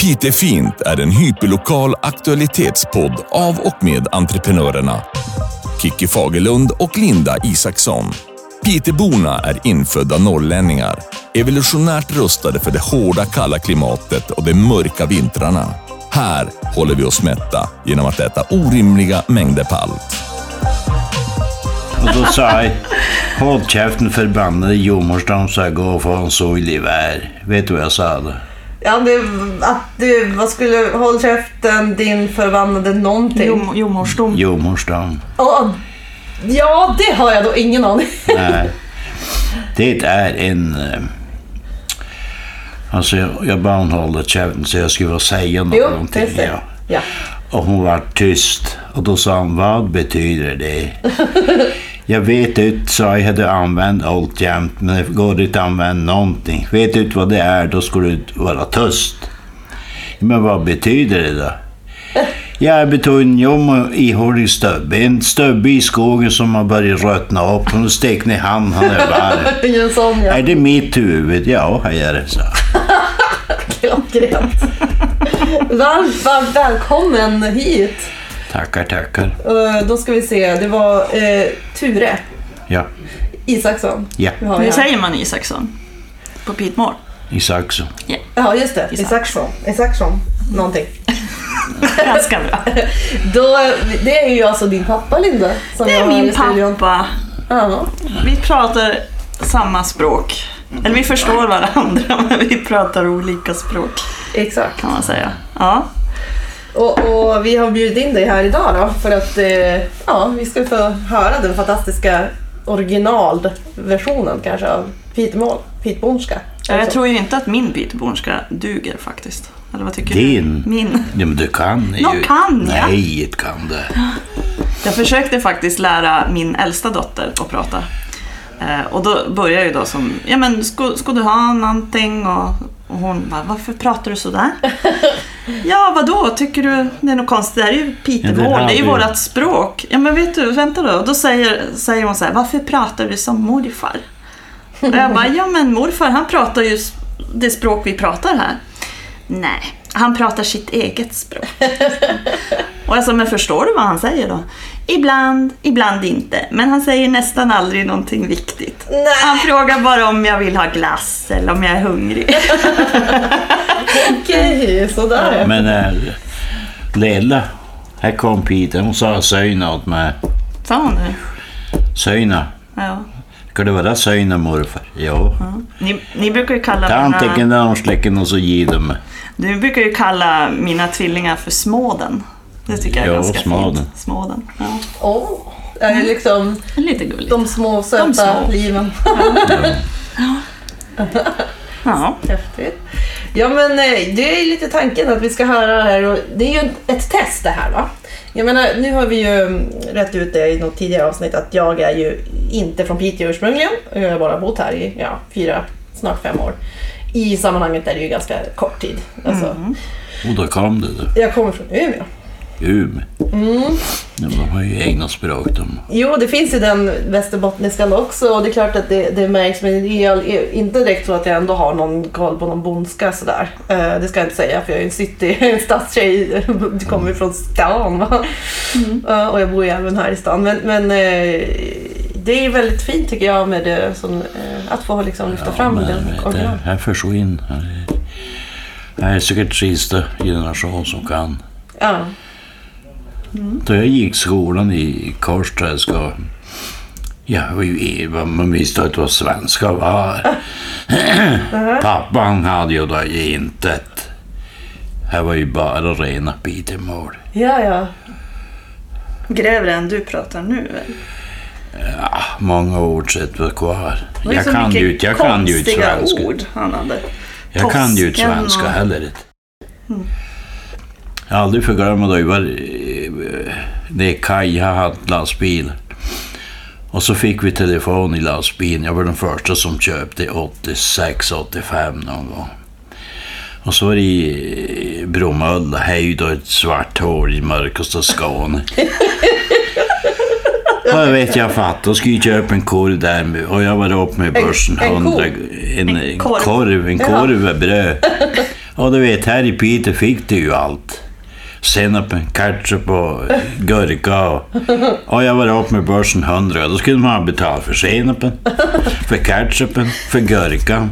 Pitefint är en hyperlokal aktualitetspodd av och med entreprenörerna Kicki Fagerlund och Linda Isaksson. Piteborna är infödda norrlänningar, evolutionärt rustade för det hårda kalla klimatet och de mörka vintrarna. Här håller vi oss mätta genom att äta orimliga mängder palt. Och då sa jag, håll käften förbannade jomorsdagen så jag går och får en så i livär. Vet du vad jag sa då? Ja, det, att du, vad skulle, håll käften din förbannade någonting. Jo, jomorsdom. Jomorsdagen. Ja, ja, det har jag då ingen aning. Nej. Det är en... eh, Alltså jag, hålla käften så jag skulle säga Jo, någonting. Ja. Ja. Och hon var tyst. Och då sa hon, vad betyder det? jag vet inte, så jag hade använt allt jämt, men det går inte att använda någonting. Vet du inte vad det är, då ska du vara tyst. Men vad betyder det då? Jag en jom ihålig stubbe. En stubbe i skogen som har börjat ruttna upp. Hon stek ner hand, han är varm. Sån ja. Är det mitt huvud? Ja, här är det, så. Klockrent. Varmt, varmt välkommen hit. Tackar, tackar. Eh, Då ska vi se, det var eh, Ture Ja, Isaksson. ja. Vi har vi Hur här. säger man Isaksson? På pitmål? Isaksson. Ja, just det. Isaksson. Isaksson. Isaksson. Någonting. Ganska bra. Då, det är ju alltså din pappa Linda. Som Det jag är har i min studion. pappa. Ja. Vi pratar samma språk. Eller vi förstår varandra, men vi pratar olika språk Exakt. kan man säga. Ja, Och, och vi har bjudit in dig här idag då för att eh, ja, vi ska få höra den fantastiska originalversionen kanske av Pitemål, Pitbornska. jag tror ju inte att min pitebornska duger faktiskt. Eller vad tycker Din? du? Min. Ja, men du kan ju. Nå, kan jag? Nej, det kan det. Jag försökte faktiskt lära min äldsta dotter att prata. Eh, och då började jag ju då som, ja men ska, ska du ha någonting? Och, och hon bara, varför pratar du sådär? ja vadå, tycker du det är något konstigt? Det här är ju Ja, pitemål, det det är ju vi. vårat språk. Ja men vet du, vänta då. Då säger, säger hon så här, varför pratar du som morfar? Och jag bara, ja men morfar han pratar ju det språk vi pratar här. Nej, han pratar sitt eget språk. Och jag sa, men förstår du vad han säger då? Ibland, ibland inte. Men han säger nästan aldrig någonting viktigt. Nej. Han frågar bara om jag vill ha glass eller om jag är hungrig. Okej, sådär ja. Men äh, Lilla, här kom Peter. Hon sa söjna åt mig. Sa han det? Söjna. Ja. Ska det vara söjna morfar? Ja. Ni, ni brukar ju kalla Tanten mina, hon släcker och så ger dem. ni brukar ju kalla mina tvillingar för småden. Det tycker jag är Ja, ganska småden. fint. Småden. Ja. Åh, är det liksom Lite gulligt. de små söta De små. liven? Ja. Häftigt. Ja men eh, det är lite tanken att vi ska höra det här och det är ju ett test det här va? Jag menar nu har vi ju mm, rätt ut det i något tidigare avsnitt att jag är ju inte från Piteå ursprungligen. Jag har bara bott här i ja, fyra, snart fem år. I sammanhanget är det ju ganska kort tid. Alltså, Och då kom då. Jag kommer från Umeå. Umeå. Mm. Ja, de har ju egna språk de. Jo, det finns ju den västerbottniskan också och det är klart att det, det märks men det är inte direkt så att jag ändå har någon koll på någon bondska sådär. Eh, det ska jag inte säga för jag är en city, en stadstjej, du kommer ju från stan va? Eh, och jag bor ju även här i stan. Men, men eh, det är väldigt fint tycker jag med det, som, eh, att få liksom lyfta fram men den original. här försvinner. Här är, här är säkert sista generation som kan. Ja. Då jag gick skolan i Korsträsk Ja, vi- man visste att det var svenska var. Pappan hade ju då intet. Här var ju bara rena pitemål. ja, ja. Grövre än du pratar nu väl? Ja, många ord sett var kvar. Det var Jag kan ju mycket inte, jag kan ju inte konstiga svenska. ord han hade. Jag kan ju inte svenska och- heller inte. Jag har aldrig förglömt då jag var eh, nere i Kaja hade lastbil. Och så fick vi telefon i lastbilen. Jag var den första som köpte 86-85 någon gång. Och så var det i Bromölla, höjd och ett svart hål i mörkaste Skåne. Och jag vet, jag fattade. Och skulle köpa en korv där och jag var upp med börsen. en ko? 100, en, En en korv. En korv med bröd. Och du vet, här i Piteå fick du ju allt. Senapen, ketchup och gurka. Och, och jag var upp med börsen 100. Då skulle man betala för senapen, för ketchupen, för gurkan.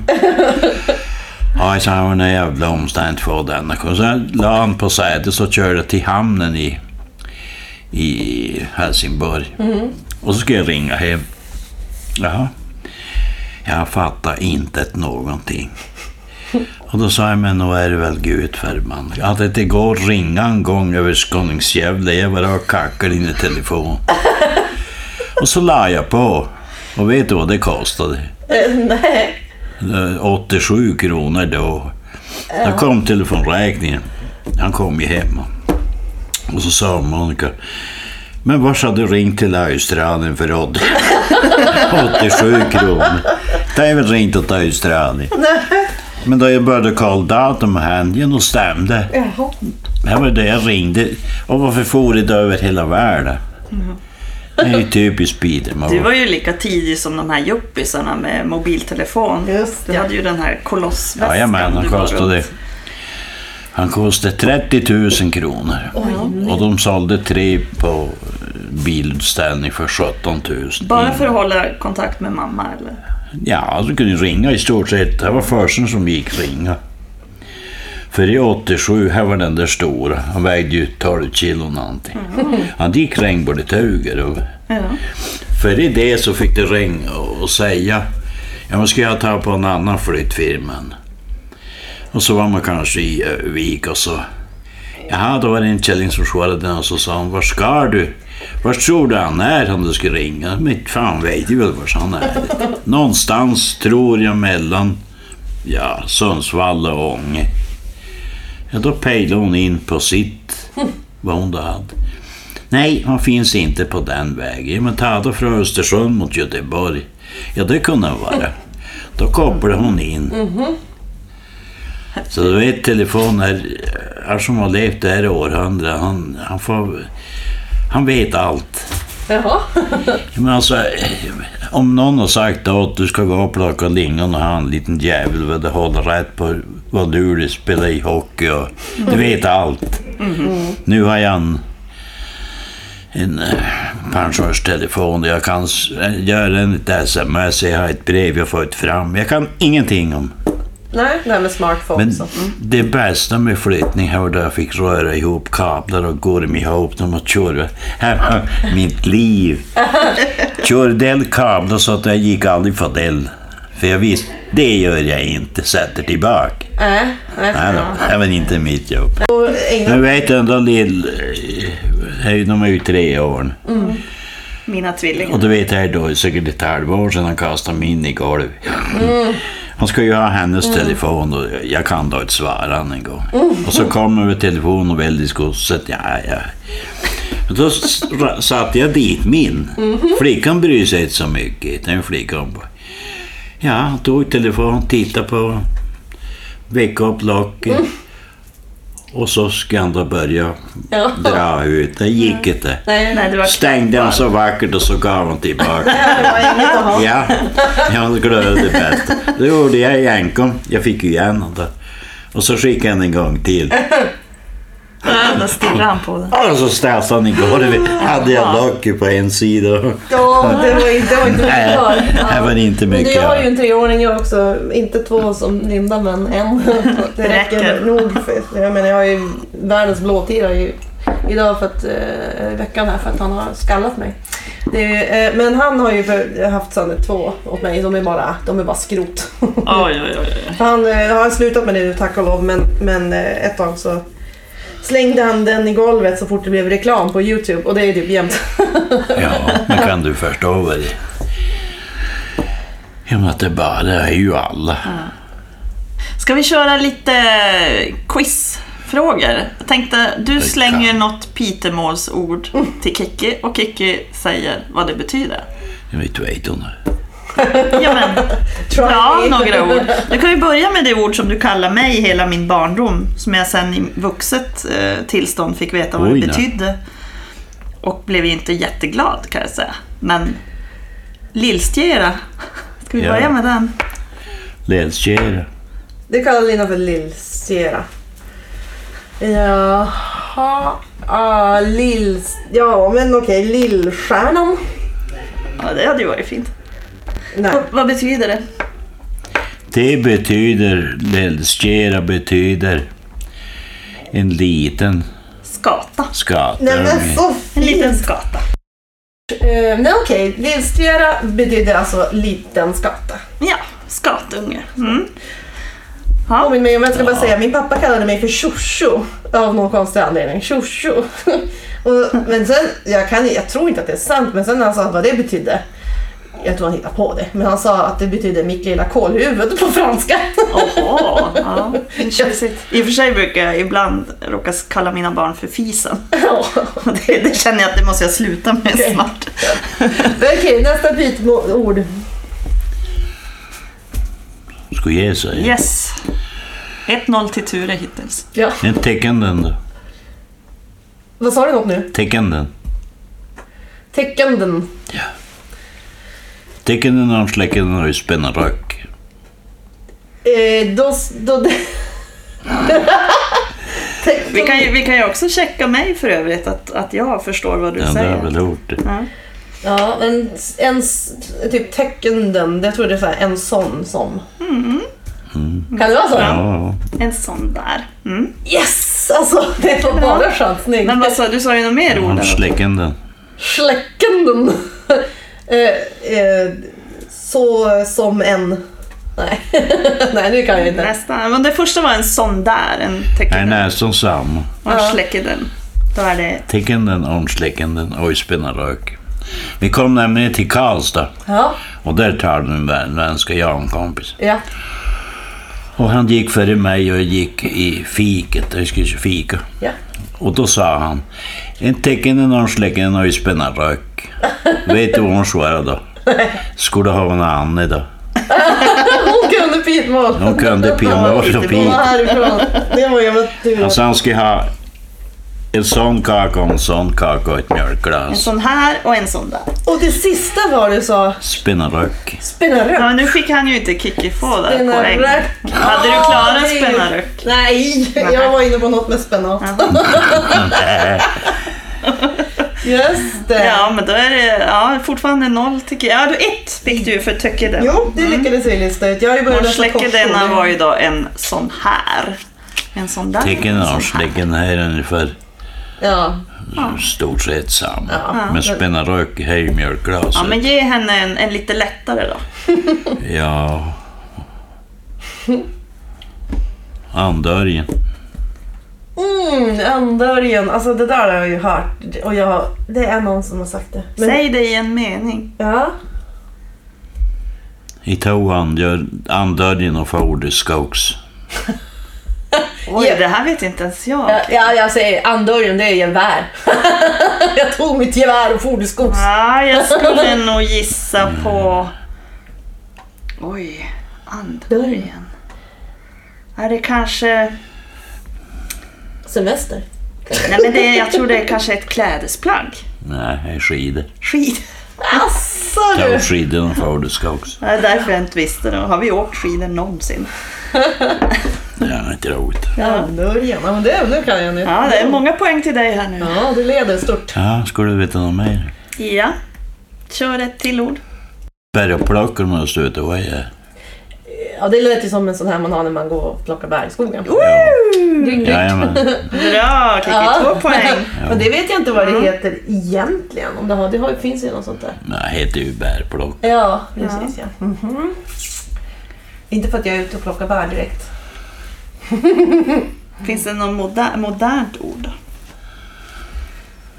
Ja, jag sa, det var en jävla omständigt för denna. Och jag la han på sätet och körde till hamnen i, i Helsingborg. Och så skulle jag ringa hem. Jaha. Jag fattar inte någonting. Och då sa jag, men nog är det väl Gud för man. Att det inte går att ringa en gång över Skåningsgävle, jag bara kackar in i telefon. Och så la jag på. Och vet du vad det kostade? Nej. Eh, 87 kronor då. Då kom telefonräkningen. Han kom ju hem. Och så sa Monica, men vars har du ringt till Australien för Odd? 87 kronor. Det är väl ringt åt Australien. Men då jag började kolla datum och händelsen och stämde. Jaha. Det var det jag ringde. Och varför for det över hela världen? Det är ju typiskt Peter. Du var ju lika tidig som de här juppisarna med mobiltelefon. Just Du det. hade ju den här kolossväskan. Jajamän, han du kostade... Han kostade 30 000 kronor. Och de sålde tre på bilutställning för 17 000. Bara för att hålla kontakt med mamma eller? Ja, du kunde ringa i stort sett. Det var försten som gick ringa. För i 87, här var den där stora. Han vägde ju 12 kilo någonting. Han gick regnbågetauger. Och Ja. för i det så fick det ringa och säga. Ja, men ska jag ta på en annan flyttfirma? Och så var man kanske i Övik och så. Jaha, då var det en källing som svarade och så sa han, var ska du? Var tror du han är om du ska ringa? Men fan vet ju väl var han är. Någonstans tror jag mellan ja, Sundsvall och Ånge. Ja, då pejlade hon in på sitt, vad hon då hade. Nej, han finns inte på den vägen. Ja, Men ta då från Östersund mot Göteborg. Ja, det kunde han vara. Då kopplade hon in. Så du vet, telefonen, han är som har levt det här århundradet. Han, han, får, han vet allt. Jaha. Men alltså, om någon har sagt att du ska gå och plocka lingon och ha en liten jävel vad du håller rätt på vad du vill spela i hockey och du vet allt. Nu har jag en, en eh, pensionärstelefon jag kan s- göra en ett sms, jag har ett brev jag fått fram. Jag kan ingenting om. Nej, det här med smartphone. Men. Mm. det bästa med flyttning här var då jag fick röra ihop kablar och gå dem ihop dem och köra. Här har mitt liv. Kör den kablar så att jag gick aldrig för den. För jag visste, det gör jag inte, sätter tillbaka. Nej, nej. Det var inte mitt jobb. England, vet ändå lill... Hej, de är ju tre år. Mina tvillingar. Och du vet, här då, säkert ett halvår sedan han kastade mig in i golvet. Han ska ju ha hennes telefon och jag kan då inte svara en gång. Och så kommer över telefon och väldigt godset. Ja, ja. Och Då satte jag dit min. Flickan bryr sig inte så mycket. Den flickan bara. Ja, tog telefon, tittade på väcka upp locket. Och så ska han då börja Ja. dra ut. Det gick inte. nej, Nej, det var Stängde han så vackert och så gav han tillbaka. det var inget att ha. Ja, jag glömde det bästa. Det gjorde jag i enkom. Jag fick ju igen då. Och så skickade han en gång till. Ja, då stirrade han på den. Och så ställde han i golvet. Hade jag locket på en sida. Ja, det var inte, det var inte mycket kvar. det var inte Men mycket. jag har ju en treåring jag också. Inte två som Linda, men en. Det räcker räcker. nog. För, jag menar, jag har ju världens blåtira i, idag för att, eh, i veckan här för att han har skallat mig. Det, är- eh, men han har ju för, haft sådana två åt mig. De är bara, de är bara skrot. Oj, oj, oj. oj. Han eh, har slutat med det nu tack och lov men, men eh, ett tag så slängde han den i golvet så fort det blev reklam på Youtube och det är typ jämt. Ja, men kan du förstå vad det Ja, men att det bara är ju alla. Ska vi köra lite quizfrågor? Jag tänkte, du slänger något Pitemålsord till Kikki och Kikki säger vad det betyder. Jag vet vet hon. Ja, men, me. några ord. Du kan ju börja med det ord som du kallar mig hela min barndom, som jag sen i vuxet eh, tillstånd fick veta vad Oj, det betydde. Och blev ju inte jätteglad kan jag säga. Men Lillstjera, ska vi Ja. börja med den? Läskera. Det kallar Lina för Lill-Sierra. Jaha. Ah, Lill... Ja, men okej. Lillstjärnan. Ja, det hade ju varit fint. Nej. Vad, vad betyder det? Det betyder, Lillstjera betyder en liten Skata. skata. Nej men så En liten skata. Uh, nej okej. Lill-Sierra betyder alltså liten skata. Ja, skatunge. Mm. Ja. Påminn mig om, jag ska bara säga, min pappa kallade mig för Shosho av någon konstig anledning. Shosho. Och, men sen, jag, kan, jag tror inte att det är sant, men sen när han sa vad det betydde. Jag tror han hittade på det, men han sa att det betyder mitt lilla kålhuvud på franska. Oho, ja, tjusigt. I och för sig brukar jag ibland råka kalla mina barn för fisen. Ja. Det, det känner jag att det måste jag sluta med Okej. snart. Okej, nästa bitord. Ska ge sig. Yes. 1-0 till Ture hittills. Ja. En teckenden då. Vad sa du något nu? Teckenden. Teckenden. Teckenden har släcken och spänna rök. Eh, då... då Vi kan, ju, vi kan ju också checka mig för övrigt att, att jag förstår vad du Ja, det har säger. jag väl gjort. Ja. Ja, en, en typ teckenden. Jag tror det är så här, en sån som. Kan det vara så? Ja, En sån där. Mm. Yes! Alltså, det var bara chansning. Men vad sa du? sa ju något mer ord? har släckenden. Släckenden. Eh, eh, så som en... Nej, Nej det kan jag inte. Nästan. Men det första var en sån där. En Nej, tecken. nästan samma. Och Ja. släcker den. Då är det... Teckenden och släckenden och spänna rök. Vi kom nämligen till Karlstad Ja, och där tar den värmländska jag och en kompis. ja. Och han gick före mig och jag gick i fiket, jag skulle fika. ja. Och då sa han, en teckenen och släckenden och spänna Vet du vad hon svarade då? Skulle ha en Anne då. Hon kunde pitmål. Hon kunde pitmål och Hon pit. var härifrån. Det var jävla tur. Alltså han skulle ha en sån kaka och en sån kaka och ett En mjölkglas. sån här och en sån där. Och det sista var du sa, Spänna rök. spänna Ja, nu fick han ju inte Kikki få där poäng. Hade du klarat spänna rök? Nej, jag var inne på något med spenat. Just det. Ja, men då är det ja, fortfarande noll tycker jag. Ja, du ett fick du för tycker den. Jo, det lyckades vi lista ut. Jag har ju börjat Och läsa släcker korsord. denna var ju då en sån här. En sån där. Tecknen en och sån här. släcken här är ungefär Ja, stort sett samma. Ja. Men spänna rök här är mjölkglas. Ja, men ge henne en, en lite lättare då. Ja. Andörjen. Mm, andörjen. Alltså det där har jag ju hört. Och jag, det är någon som har sagt det. Men, Säg det i en mening. Ja. I tog andör, andörjen och for skogs. Oj, Ja. det här vet inte ens jag. Ja, ja, jag säger andörjen, det är gevär. jag tog mitt gevär och for till skogs. Ja, jag skulle nog gissa på... Oj, andörjen. Är det kanske... Semester. Nej, men det, jag tror det är kanske ett klädesplagg. Nej, det är skidor. Skid. Asså du! skidorna och for skogs. Det är därför jag inte visste det. Har vi åkt skidor någonsin? Det är inte roligt. Andörjen, ja men det, nu kan jag nu. Ja, det är många poäng till dig här nu. Ja, du leder stort. Ja, ska du veta något mer? Ja. Kör ett till ord. Bärplockare måste du veta vad jag är. Ja, det lät ju som en sån här man har när man går och plockar bär i skogen. Ja. Jajamän. Bra, Kiki. Ja. Två poäng. Men det vet jag inte vad det heter egentligen. Om det, har, det har, finns ju något sånt där. Nej, det heter ju bärplock. Ja, precis ja. Mhm. Inte för att jag är ute och plockar bär direkt. Finns det något moder modernt ord?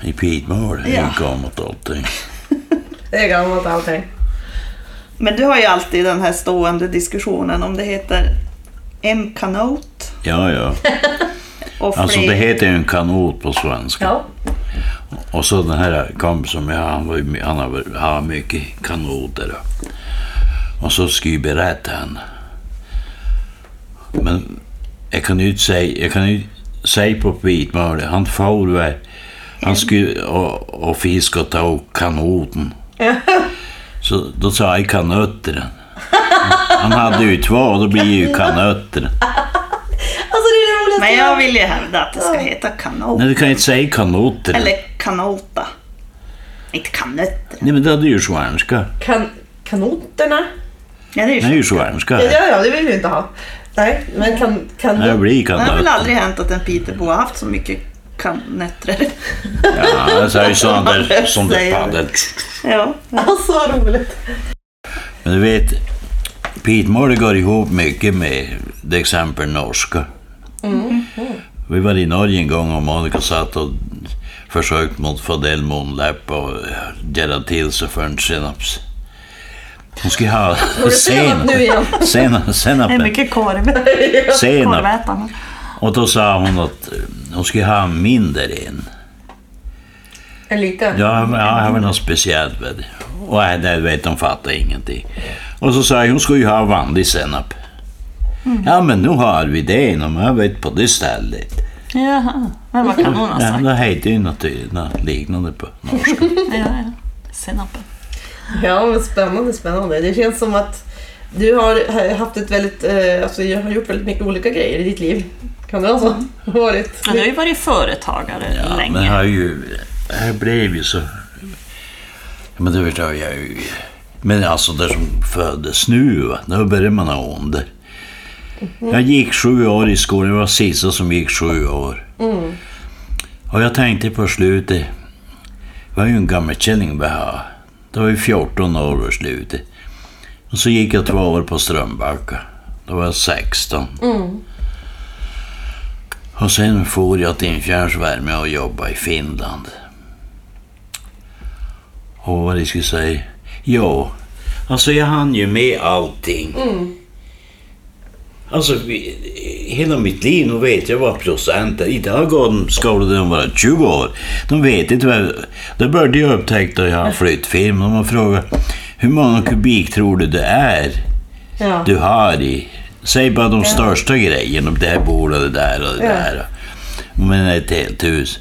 I pitmål. Det är Ja. ju gammalt allting. Det är gammalt allting. Men du har ju alltid den här stående diskussionen om det heter en kanot Ja, ja. Alltså det heter ju en kanot på svenska. Ja. Och så den här kompisen med han, var, han har, har mycket kanoter. Och så ska jag berätta henne. Men jag kan ju inte säga, jag kan ju säga på vitmål, han for väl, han skulle och, och fiska och ta upp kanoten. Så då sa jag kanötteren. Han hade ju två och då blir ju kanötter. Alltså det är det roligaste Men jag vill ju hävda att det ska heta kanot. Nej, du kan inte säga kanoter. Eller kanota. Inte kanötter. Nej, men det är ju svenska. kan, Kanoterna? Ja, det är Det är ju ju svenska. Ja, ja, det vill vi inte ha. Nej, men kan... kan Det blir Det har väl kanötter. aldrig hänt att en Piteå har haft så mycket kanötter. Ja, det är ju sådana där som det Säger paddel. Ja. Alltså vad roligt. Men du vet, Pitmål går ihop mycket med till exempel norska. Vi var i Norge en gång och Monica satt och försökte mot få del munläpp och göra till sig för en senaps. Hon skulle ha det senap nu igen? senap, Det är senapen. mycket korv. senap. Korvätarna. Och då sa hon att eh, hon skulle ha mindre en. En liten? Ja, ja det var något speciellt med det. Och nej, det vet de fattar ingenting. Och så sa jag, hon skulle ju ha vanlig senap. Ja, men nu har vi det inom, jag vet på det stället. Jaha. Men vad kan hon ha Ja, sagt? det heter ju något, något liknande på norska. Ja, ja. Senapen. Ja, men spännande, spännande. Det känns som att du har haft ett väldigt, eh, alltså jag har gjort väldigt mycket olika grejer i ditt liv. Kan det vara så? Varit. Ja, du har ju varit företagare Ja, länge. men har ju, här blev ju så... Men det förstår jag ju. Men alltså det som föddes nu, va, då börjar man ha under. Jag gick sju år i skolan, jag var sista som gick sju år. Och jag tänkte på slutet, det var ju en gammelkälling vi har. Det var ju 14 år på slutet. Och så gick jag två år på Strömbacka. Då var jag 16. Och sen for jag till Infjärnsvärme och jobbade i Finland. Och vad jag skulle säga? Jo, alltså jag hann ju med allting. Alltså, vi, hela mitt liv, nu vet jag vad procent är. Idag går de, ska de vara 20 år. De vet inte vad... Då började jag upptäcka att jag har flyttfirma. De har frågat, hur många kubik tror du det är Ja. du har i... Säg bara de största grejerna, det här bordet, det där och det Ja. där. Men ett helt hus.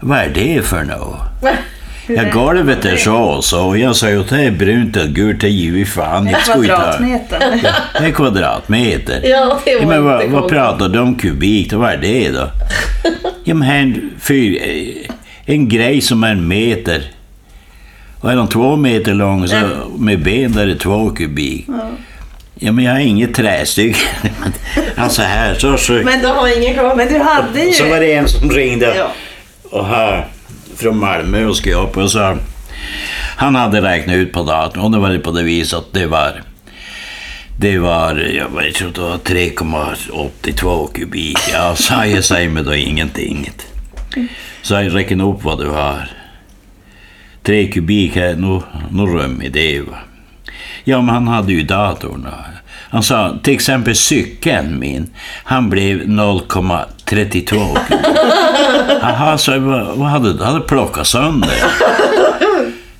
Vad är det för något? Ja, golvet är så och så. Och jag säger att det är brunt och gult, det ger vi fan här. Kvadratmeter. Det är kvadratmeter. Ja, det var Ja, men vad, vad pratar du om kubik? Vad är det då? Ja, men här en, fyr, en grej som är en meter. Och är de två meter lång så med ben där är två kubik. Ja, men jag har inget trästycke. Alltså här så, så, Men, Du har ingen kvar. men du hade ju... så var det en som ringde Ja. och här från Malmö och skulle upp och sa han hade räknat ut på datorn och det var på det viset att det var det var, jag vet inte, det var 3,82 kubik. Ja, sa jag säger mig då ingenting. Så jag räknar upp vad du har. Tre kubik här, nu, nu rymmer det va. Ja, men han hade ju datorn. Han sa till exempel cykeln min, han blev 0,32 kubik. Jaha, så vad, hade du? hade plockat sönder?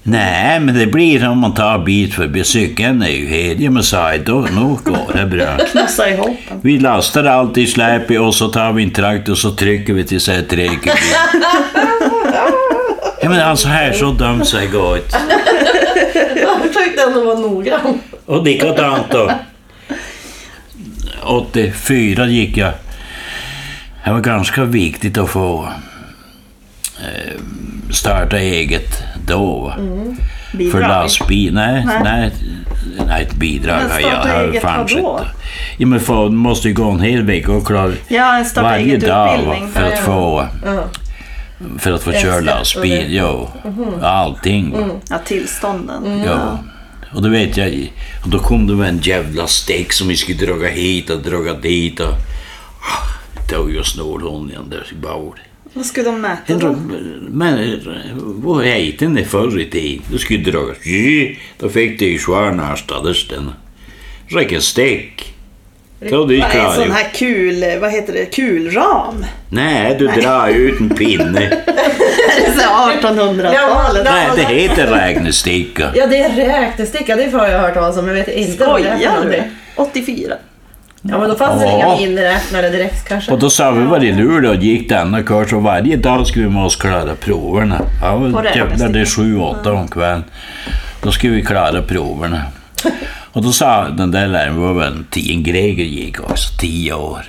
Nej, men det blir om man tar bit för bit. Cykeln är ju hel. Ja, men sa jag, då, nu går det bra. Ihop. Vi lastar allt i släpet och så tar vi en traktor och så trycker vi till sig tre kubik. Ja, men alltså här så dumt sig gott. Ändå vara noggrann. Och likadant då. 84 gick jag. Det var ganska viktigt att få eh, starta eget då. va. För lastbil. Nej, Nej. nej. nej ett bidrag har jag starta har eget fan vadå? sett. Ja, men för, måste ju gå en hel vecka och klara Ja, varje eget dag för att få, Ja. för att få köra lastbil. det. Jo, allting. va. Ja, tillstånden. Mm. Ja. Och då vet jag, och då kom det med en jävla stäck som vi skulle dra hit och dra dit och... Ah, Det var ju snålhånd igen där i bord. Vad skulle de mäta då? Men vad hette det förr i tiden? Du skulle dra... Då fick du ju svarnarstades den. Räcker stäck. Du Vad är en sån här kul, vad heter det, kulram? Nej, du drar ut en pinne. Det så här 1800-talet? Ja, Nej, det heter räknesticka. Ja, det är räknesticka. Det har jag hört talas om. Jag vet inte vad det är du? 84? Ja, men då fanns det Ja. inga miniräknare direkt kanske. Och då sa vi var i Luleå och gick denna kurs och varje dag skulle vi måste klara proverna. Ja, jävlar, det är sju, åtta om kvällen. Då skulle vi klara proverna. Och då sa den där läraren, var väl en Greger gick också, tio år.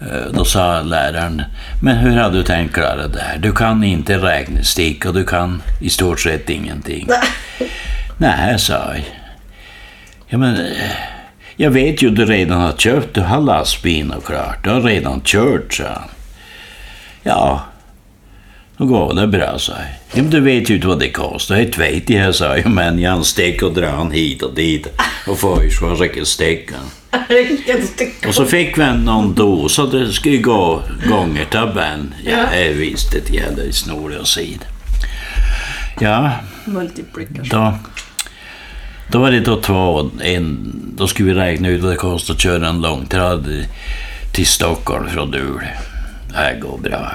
Eh, Då sa läraren, men hur har du tänkt klara det här? Du kan inte räknestick och du kan i stort sett ingenting. Nej, sa jag. Ja, men eh, jag vet ju du redan har köpt, du har lastbil och klart, du har redan kört, sa han. Ja, då går det bra, sa jag. Ja, men du vet ju inte vad det kostar, det vet jag, sa jag, men jag stick och dra han hit och dit och räcker stickan. Vilken stycke. Och så fick vi någon dos och det skulle gå gånger tabellen. Ja, jag visste det, hade snor och sid. Ja, Multiplickers. då, då var det då två, en, då skulle vi räkna ut vad det kostar att köra en långtrad till Stockholm från Luleå. Det här går bra.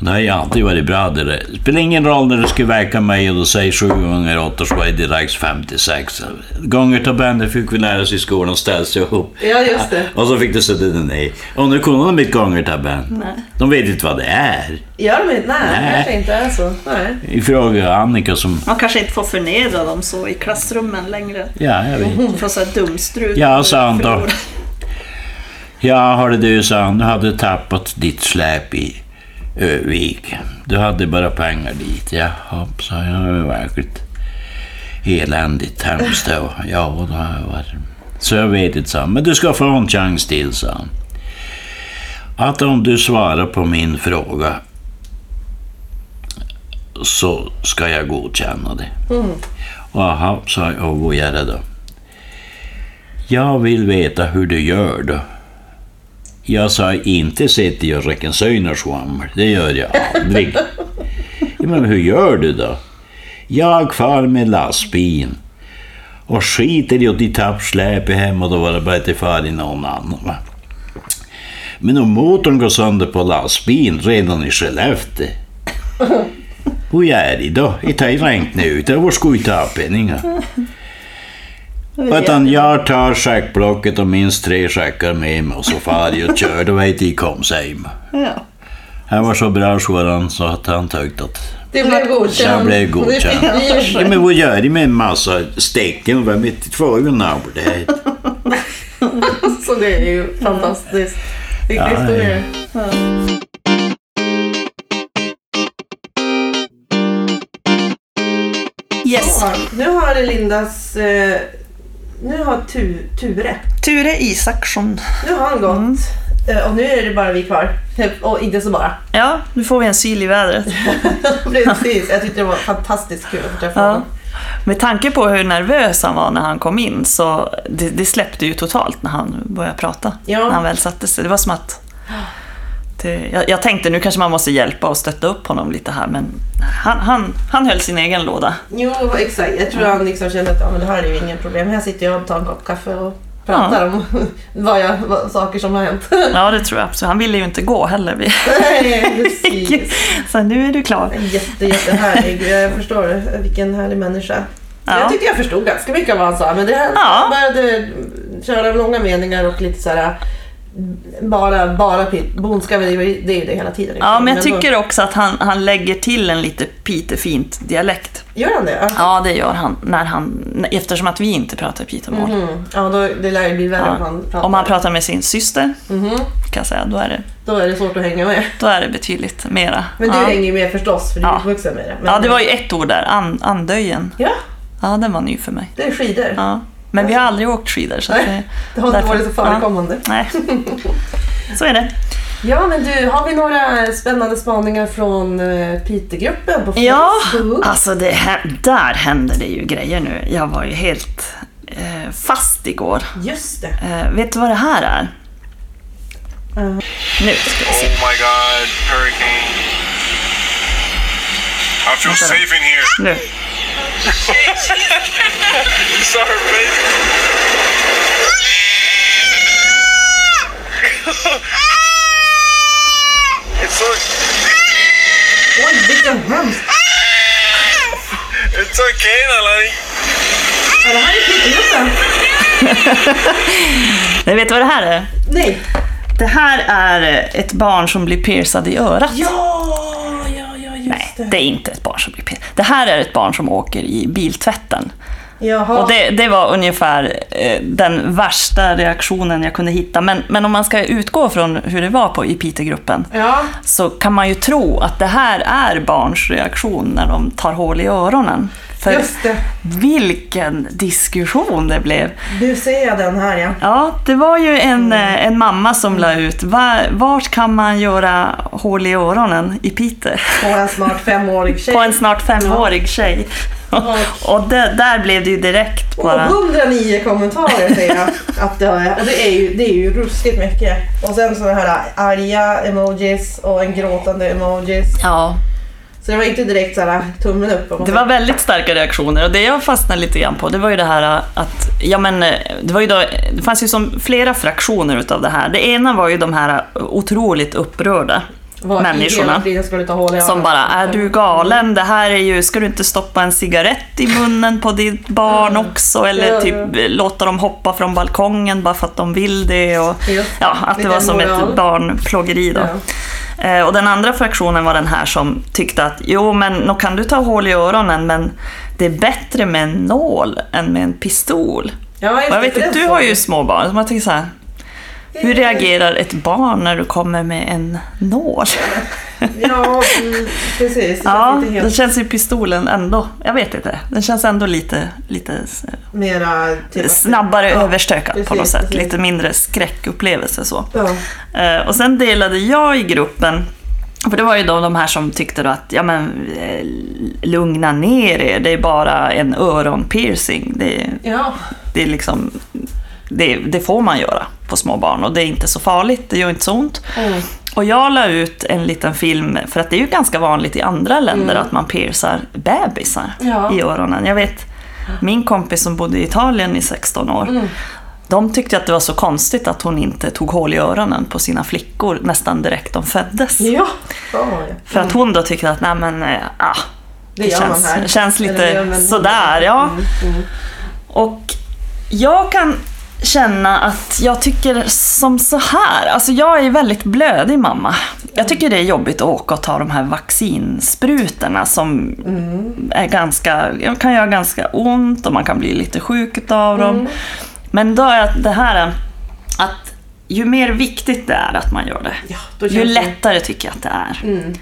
Det har ju alltid varit bra. Det där. spelar ingen roll när du ska väcka mig och du säger 7 gånger 8 så var det direkt 56. Gånger tabellen fick vi lära oss i skolan ställs ihop. Ja, just det. Och så fick du sätta den ner. Och nu kunde de inte gångertabellen. Nej. De vet inte vad det är. Gör de inte? Nej, Nej. det kanske inte är så. Nej. Vi frågade Annika som... Man kanske inte får förnedra dem så i klassrummen längre. Ja, jag vet. Får så här dumstrut. Ja, sa han då. Ja, hörde du, sa han, du hade tappat ditt släp i Övik. Du hade bara pengar dit. Jaha, sa jag, det var verkligt eländigt hemskt. Ja, det jag varit. Så jag vet inte, sa. Men du ska få en chans till, sa han. Att om du svarar på min fråga så ska jag godkänna det. Jaha, sa jag, och vad gör det då? Jag vill veta hur du gör då. Jag sa inte sitter jag och räcker söjnarsvammel. Det gör jag aldrig. Men hur gör du då? Jag far med lastbilen och skiter i att de tappar släpet hem och då var det bara till far i någon annan. Va? Men om motorn går sönder på lastbilen redan i Skellefteå. Hur gör de då? Jag har räknat ut det. Var ska vi ta pengar? Utan jag tar schackblocket och minst tre schackar med mig och så far jag och kör. Då vet jag kom hem. Ja. Han var så bra sådan så att han tyckte att Det blev godkänt. jag blev godkänd. Det Ja, men vad gör de med en massa stäcken? Vem vet, två ju nabbar det här. Så det är ju fantastiskt. Vilka Ja, historier. Yes. Ja, Nu har Lindas... Eh, nu har tu, Ture. Ture Isaksson. Nu har han gått. Mm. Eh, och nu är det bara vi kvar. Och inte så bara. Ja, nu får vi en sil i vädret. Precis. Jag tyckte det var fantastiskt kul att få träffa Ja. honom. Med tanke på hur nervös han var när han kom in så det, det släppte ju totalt när han började prata. Ja. När han väl satte sig. Det var som att... Det, jag, jag tänkte nu kanske man måste hjälpa och stötta upp honom lite här men han, han, han höll sin egen låda. Jo, exakt. Jag tror han liksom kände att ja, men det här är ju ingen problem. Här sitter jag och tar en kopp kaffe och pratar om vad jag, vad, saker som har hänt. Ja, det tror jag absolut. Han ville ju inte gå heller. Vi Nej, precis. Så nu är du klar. Jätte, jättehärlig. Jag förstår vilken härlig människa. Ja. Jag tyckte jag förstod ganska mycket av vad han sa. Men det här Ja. började köra långa meningar och lite så här bara, bara. Bondska, det är ju det, hela tiden. Ja, men jag tycker också att han, han lägger till en lite pitefint dialekt. Gör han det? Ja. Det gör han, när han eftersom att vi inte pratar pitemål. Mhm. Ja, då, det lär ju bli värre Ja. om han pratar. Om man pratar med sin syster, Mhm. kan jag säga, då är det, Då är det svårt att hänga med. då är det betydligt mera. Men du ja. hänger ju med förstås, för du är Ja. uppvuxen med det. Men, ja, det var ju ett ord där, an, andöjen. Ja, Ja, den var ny för mig. det är skidor. Ja. Men vi har aldrig åkt skidor. Så Nej, det, har inte därför- varit så förekommande. Ja, nej, så är det. Ja, men du, har vi några spännande spaningar från uh, Piteå-gruppen på Ja, Facebook? alltså det här, där händer det ju grejer nu. Jag var ju helt eh, fast igår. Just det. Eh, vet du vad det här är? Uh, Nu ska vi se. Oh my god, hurricane. I feel safe in here. Nu. Face? it's so oj, vilken hemskt! it's okay, Nalani. Är det här är Piteå-gruppen? Nej, vet vad det här är? Nej. Det här är ett barn som blir piercad i örat. Ja, ja, ja, Nej, det. det är inte ett barn som blir piercad. Det här är ett barn som åker i biltvätten. Jaha. Och det, det var ungefär eh, den värsta reaktionen jag kunde hitta. Men, men om man ska utgå från hur det var på i Piteågruppen Ja, så kan man ju tro att det här är barns reaktion när de tar hål i öronen. För just det. vilken diskussion det blev. Nu ser den här ja. Ja, det var ju en, Mm. eh, en mamma som la ut, var, vart kan man göra hål i öronen i Piteå? På en snart femårig tjej. På en snart femårig tjej. Och det, där blev det ju direkt Och bara... 109 kommentarer säger jag. Att det, är, och det, är ju, det är ju ruskigt mycket. Och sen sådana här arga emojis och en gråtande emojis. Ja, Så det var inte direkt såhär tummen upp. det var väldigt starka reaktioner och det jag fastnade lite grann på det var ju det här att, ja men eh, det var ju då, det fanns ju som flera fraktioner utav det här. Det ena var ju de här otroligt upprörda Var människorna. Som bara, är du galen? Det här är ju, ska du inte stoppa en cigarett i munnen på ditt barn också? Eller typ ja. låta dem hoppa från balkongen bara för att de vill det. Och, ja, att det var som ett barnplågeri då. Eh, Och den andra fraktionen var den här som tyckte att jo, men nu kan du ta hål i öronen, men det är bättre med en nål än med en pistol. Ja, jag vet inte, du har ju små barn, så man tänker så här, hur reagerar ett barn när du kommer med en nål? Ja, precis. Det Ja, inte det helt känns ju pistolen ändå, jag vet inte, den känns ändå lite, lite mera... Typ, snabbare Ja, överstökad på precis, något sätt, precis. lite mindre skräckupplevelse så. Ja. Eh, och sen delade jag i gruppen, för det var ju då de här som tyckte att ja, men, eh, lugna ner er, det är bara en öronpiercing. Det, ja. det, är liksom, det, det får man göra på små barn och det är inte så farligt, det gör inte så ont. Mm. Och jag la ut en liten film, för att det är ju ganska vanligt i andra länder Mm. att man piercar bebisar Ja. i öronen. Jag vet min kompis som bodde i Italien i 16 år, Mm. de tyckte att det var så konstigt att hon inte tog hål i öronen på sina flickor nästan direkt de föddes. Ja. Ja. För att hon då tyckte att, nej men, eh, ah, Det det, känns, känns lite det sådär. Ja. Mm, mm. Och jag kan känna att jag tycker som så här, alltså jag är väldigt blödig mamma. Jag tycker det är jobbigt att åka och ta de här vaccinsprutorna som är ganska, kan göra ganska ont och man kan bli lite sjuk av dem. Men då är det här att ju mer viktigt det är att man gör det, Ja, ju lättare tycker jag att det är. Mm.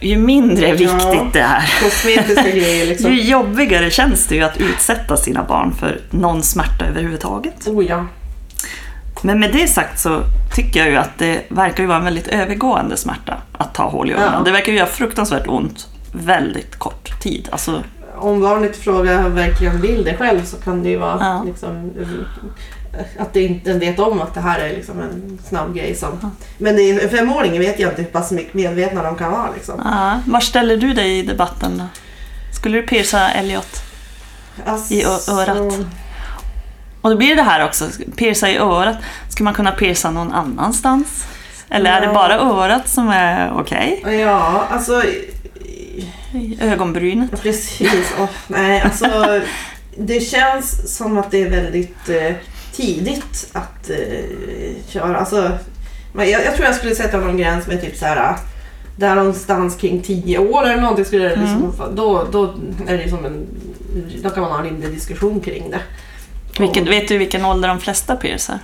Ju mindre viktigt Ja. det är, Kosmetiska grejer liksom. ju jobbigare känns det ju att utsätta sina barn för någon smärta överhuvudtaget. Oh ja. Men med det sagt så tycker jag ju att det verkar ju vara en väldigt övergående smärta att ta hål i öronen. Ja. Det verkar ju göra fruktansvärt ont väldigt kort tid. Alltså, Om barnet i fråga verkligen vill det själv så kan det ju vara Ja. liksom, att det inte vet om att det här är liksom en snabb grej. Som, Men det är, en femåring vet jag inte hur pass medvetna de kan vara. Liksom. ja. Var ställer du dig i debatten då? Skulle du pierca Elliot? Alltså, I örat. Och då blir det här också, pierca i örat. Ska man kunna pierca någon annanstans? Eller är det bara örat som är okej? Ja, alltså I Ögonbrynet? precis. Oh, nej, alltså, det känns som att det är väldigt eh, tidigt att eh, köra. Alltså, jag, jag tror jag skulle sätta någon gräns med typ så här där någonstans kring 10 år eller någonting skulle det liksom, då, då är det som en, då kan man ha en rimlig diskussion kring det. Vilken, vet du vilken ålder de flesta piercar?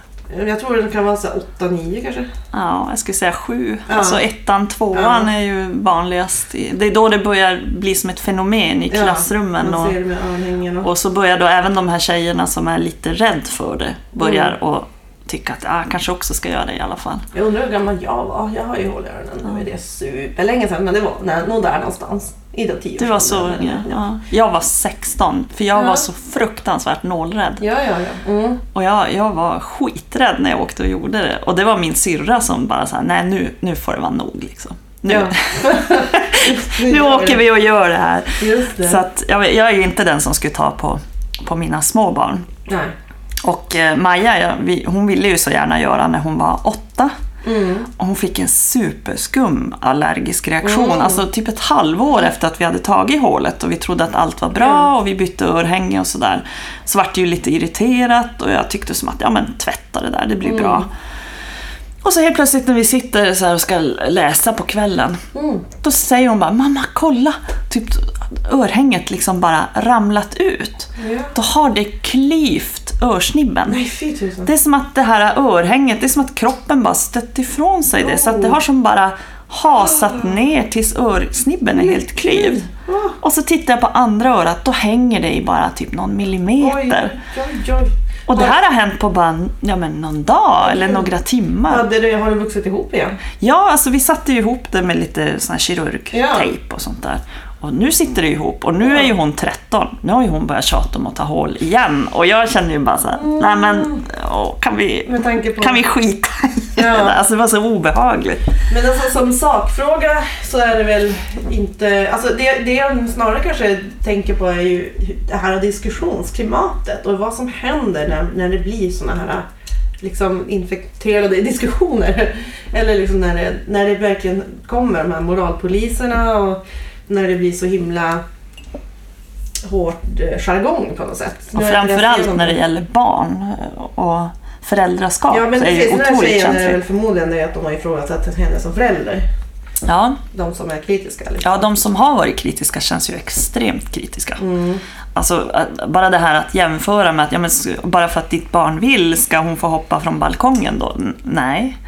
Jag tror det kan vara så här 8-9 kanske. Ja, jag skulle säga sju. Ja. Alltså ettan, tvåan Ja. är ju vanligast. Det är då det börjar bli som ett fenomen i Ja, klassrummen. Man och, och... så börjar då även de här tjejerna som är lite rädd för det, börjar Mm. och tycka att ah, kanske också ska göra det i alla fall. Jag undrar hur gammal jag var. Jag har ju hål i öronen. Nu är det superlänge sedan men det var nej, nog där någonstans. I den tio Du var så ung, ja. Jag var 16, för jag Ja. var så fruktansvärt nålrädd. Ja, ja, ja. Mm. Och jag, jag var skiträdd när jag åkte och gjorde det. Och det var min syrra som bara sa, nej nu, nu får det vara nog liksom. Nu, Ja. nu åker vi och gör det här. Just det. Så att jag, jag är ju inte den som skulle ta på, på mina små barn. Nej. Och eh, Maja, hon ville ju så gärna göra när hon var åtta. Mm. Och hon fick en superskum allergisk reaktion. Mm. Alltså typ ett halvår efter att vi hade tagit hålet och vi trodde att allt var bra och vi bytte örhänge och sådär. Så vart det ju lite irriterat och jag tyckte som att, ja men tvätta det där, det blir bra. Och så helt plötsligt när vi sitter så här och ska läsa på kvällen, då säger hon bara “Mamma, kolla!” Typ örhänget liksom bara ramlat ut. Ja. Då har det klyvt örsnibben. Nej. Det är som att det här örhänget, det är som att kroppen bara stött ifrån sig det. Så att det har som bara hasat ner tills örsnibben är helt klyvd. Och så tittar jag på andra örat, då hänger det i bara typ någon millimeter. Oj, oj, oj. Och det här har hänt på bara ja, men någon dag eller några timmar. Hade det, har det vuxit ihop igen? Ja, alltså vi satte ju ihop det med lite sån här kirurgtejp och sånt där. Och nu sitter det ihop och nu är ju hon 13. Nu har ju hon börjat tjata om att ta hål igen. Och jag känner ju bara så här, nej men åh, kan vi, på... kan vi skita i Ja. det där? Alltså det var så obehagligt. Men alltså som sakfråga så är det väl inte... Alltså det, det jag snarare kanske tänker på är ju det här diskussionsklimatet och vad som händer när, när det blir såna här liksom infekterade diskussioner. Eller liksom när det, när det verkligen kommer de här moralpoliserna och när det blir så himla hård eh, jargong på något sätt. Och framförallt när det gäller barn och föräldraskap Ja men så är det precis, ju den här otroligt tjejen är väl känsligt. förmodligen det att de har ifrågasatt henne som förälder. Ja, De som är kritiska. Liksom. Ja, de som har varit kritiska känns ju extremt kritiska. Mm. Alltså, bara det här att jämföra med att ja, men, bara för att ditt barn vill ska hon få hoppa från balkongen då? Nej,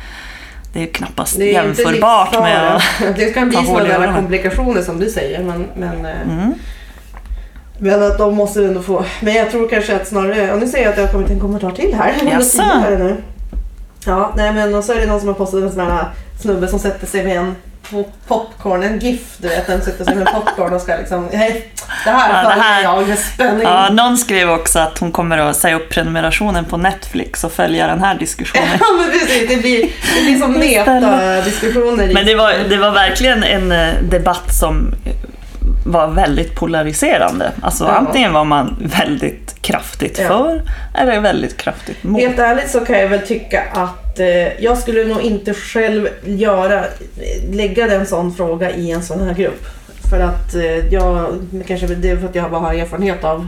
det är ju knappast Det är inte jämförbart med att... Det kan bli sådana komplikationer som du säger. Men, men, eh, Mm. men att de måste ändå få... Men jag tror kanske att snarare... Och nu ser jag att det har kommit en kommentar till här. Jaså? Nu. Ja, nej men och så är det någon som har postat en sån här snubbe som sätter sig med en po- popcorn, en GIF du vet. Den sätter sig med en popcorn och ska liksom... Det här Ja, det här- jag med spänning. Ja, någon skrev också att hon kommer att säga upp prenumerationen på Netflix och följa den här diskussionen. Ja men precis, det blir, det blir som meta-diskussioner. Men det var, det var verkligen en eh, debatt som var väldigt polariserande. Alltså Ja. antingen var man väldigt kraftigt Ja. för eller väldigt kraftigt mot. Helt ärligt så kan jag väl tycka att eh, jag skulle nog inte själv göra, lägga en sån fråga i en sån här grupp. För att eh, jag, kanske det är för att jag bara har erfarenhet av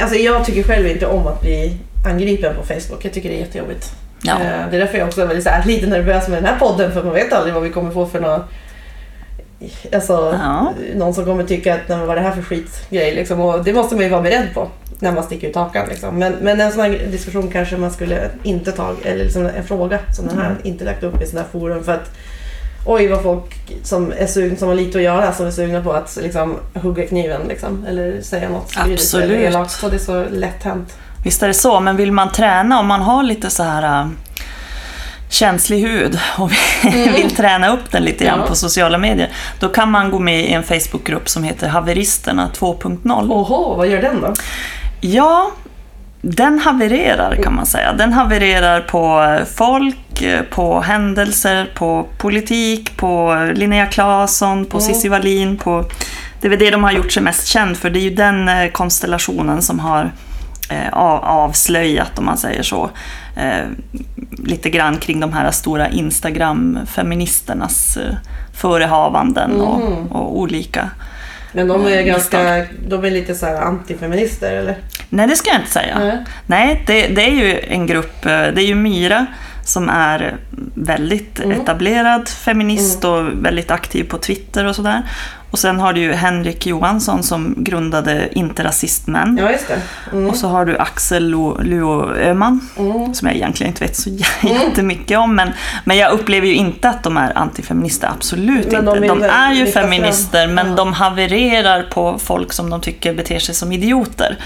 Alltså jag tycker själv inte om att bli angripen på Facebook. Jag tycker det är jättejobbigt. Ja. Eh, Det är därför jag också är väldigt, här, lite nervös med den här podden för man vet aldrig vad vi kommer få för några Alltså, Ja. någon som kommer tycka att "Nej, men vad är det här för skitgrej liksom. Och det måste man ju vara beredd på när man sticker ut hakan. Liksom. Men, men en sån här diskussion kanske man skulle inte ta, eller liksom en fråga som den här, Mm. inte lagt upp i sådana här forum. För att oj vad folk som är sugna, som har lite att göra, som är sugna på att liksom, hugga kniven liksom. Eller säga något Absolut. eller elakt. Och det är så lätt hänt. Visst är det så, men vill man träna om man har lite så här äh, känslig hud och vill träna upp den lite grann Mm. Ja. på sociala medier, då kan man gå med i en Facebookgrupp som heter Haveristerna 2.0. Oho, vad gör den då? Ja, den havererar kan man säga. Den havererar på folk, på händelser, på politik, på Linnea Claesson, på Mm. Cissi Wallin, på... Det är väl det de har gjort sig mest känd för. Det är ju den eh, konstellationen som har avslöjat, om man säger så, eh, lite grann kring de här stora Instagram-feministernas eh, förehavanden Mm. och, och olika Men de är Mm, ganska, de är lite så antifeminister eller? Nej, det ska jag inte säga. Nej. Nej, det, det är ju en grupp, eh, det är ju Myra som är väldigt Mm. etablerad feminist och väldigt aktiv på Twitter och sådär. Och sen har du ju Henrik Johansson som grundade Inte Rasist Män. Ja, just det. Mm. Och så har du Axel Lu- Luo Öhman, Mm. som jag egentligen inte vet så jättemycket om. Men, men jag upplever ju inte att de är antifeminister, absolut Men de inte. De väl är ju fram- feminister, men Ja. de havererar på folk som de tycker beter sig som idioter.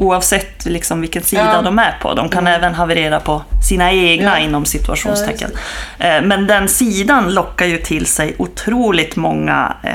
Oavsett liksom vilken sida Mm. Ja. de är på. De kan även haverera på sina egna Ja. inom situationstecken. Eh, Men den sidan lockar ju till sig otroligt många eh,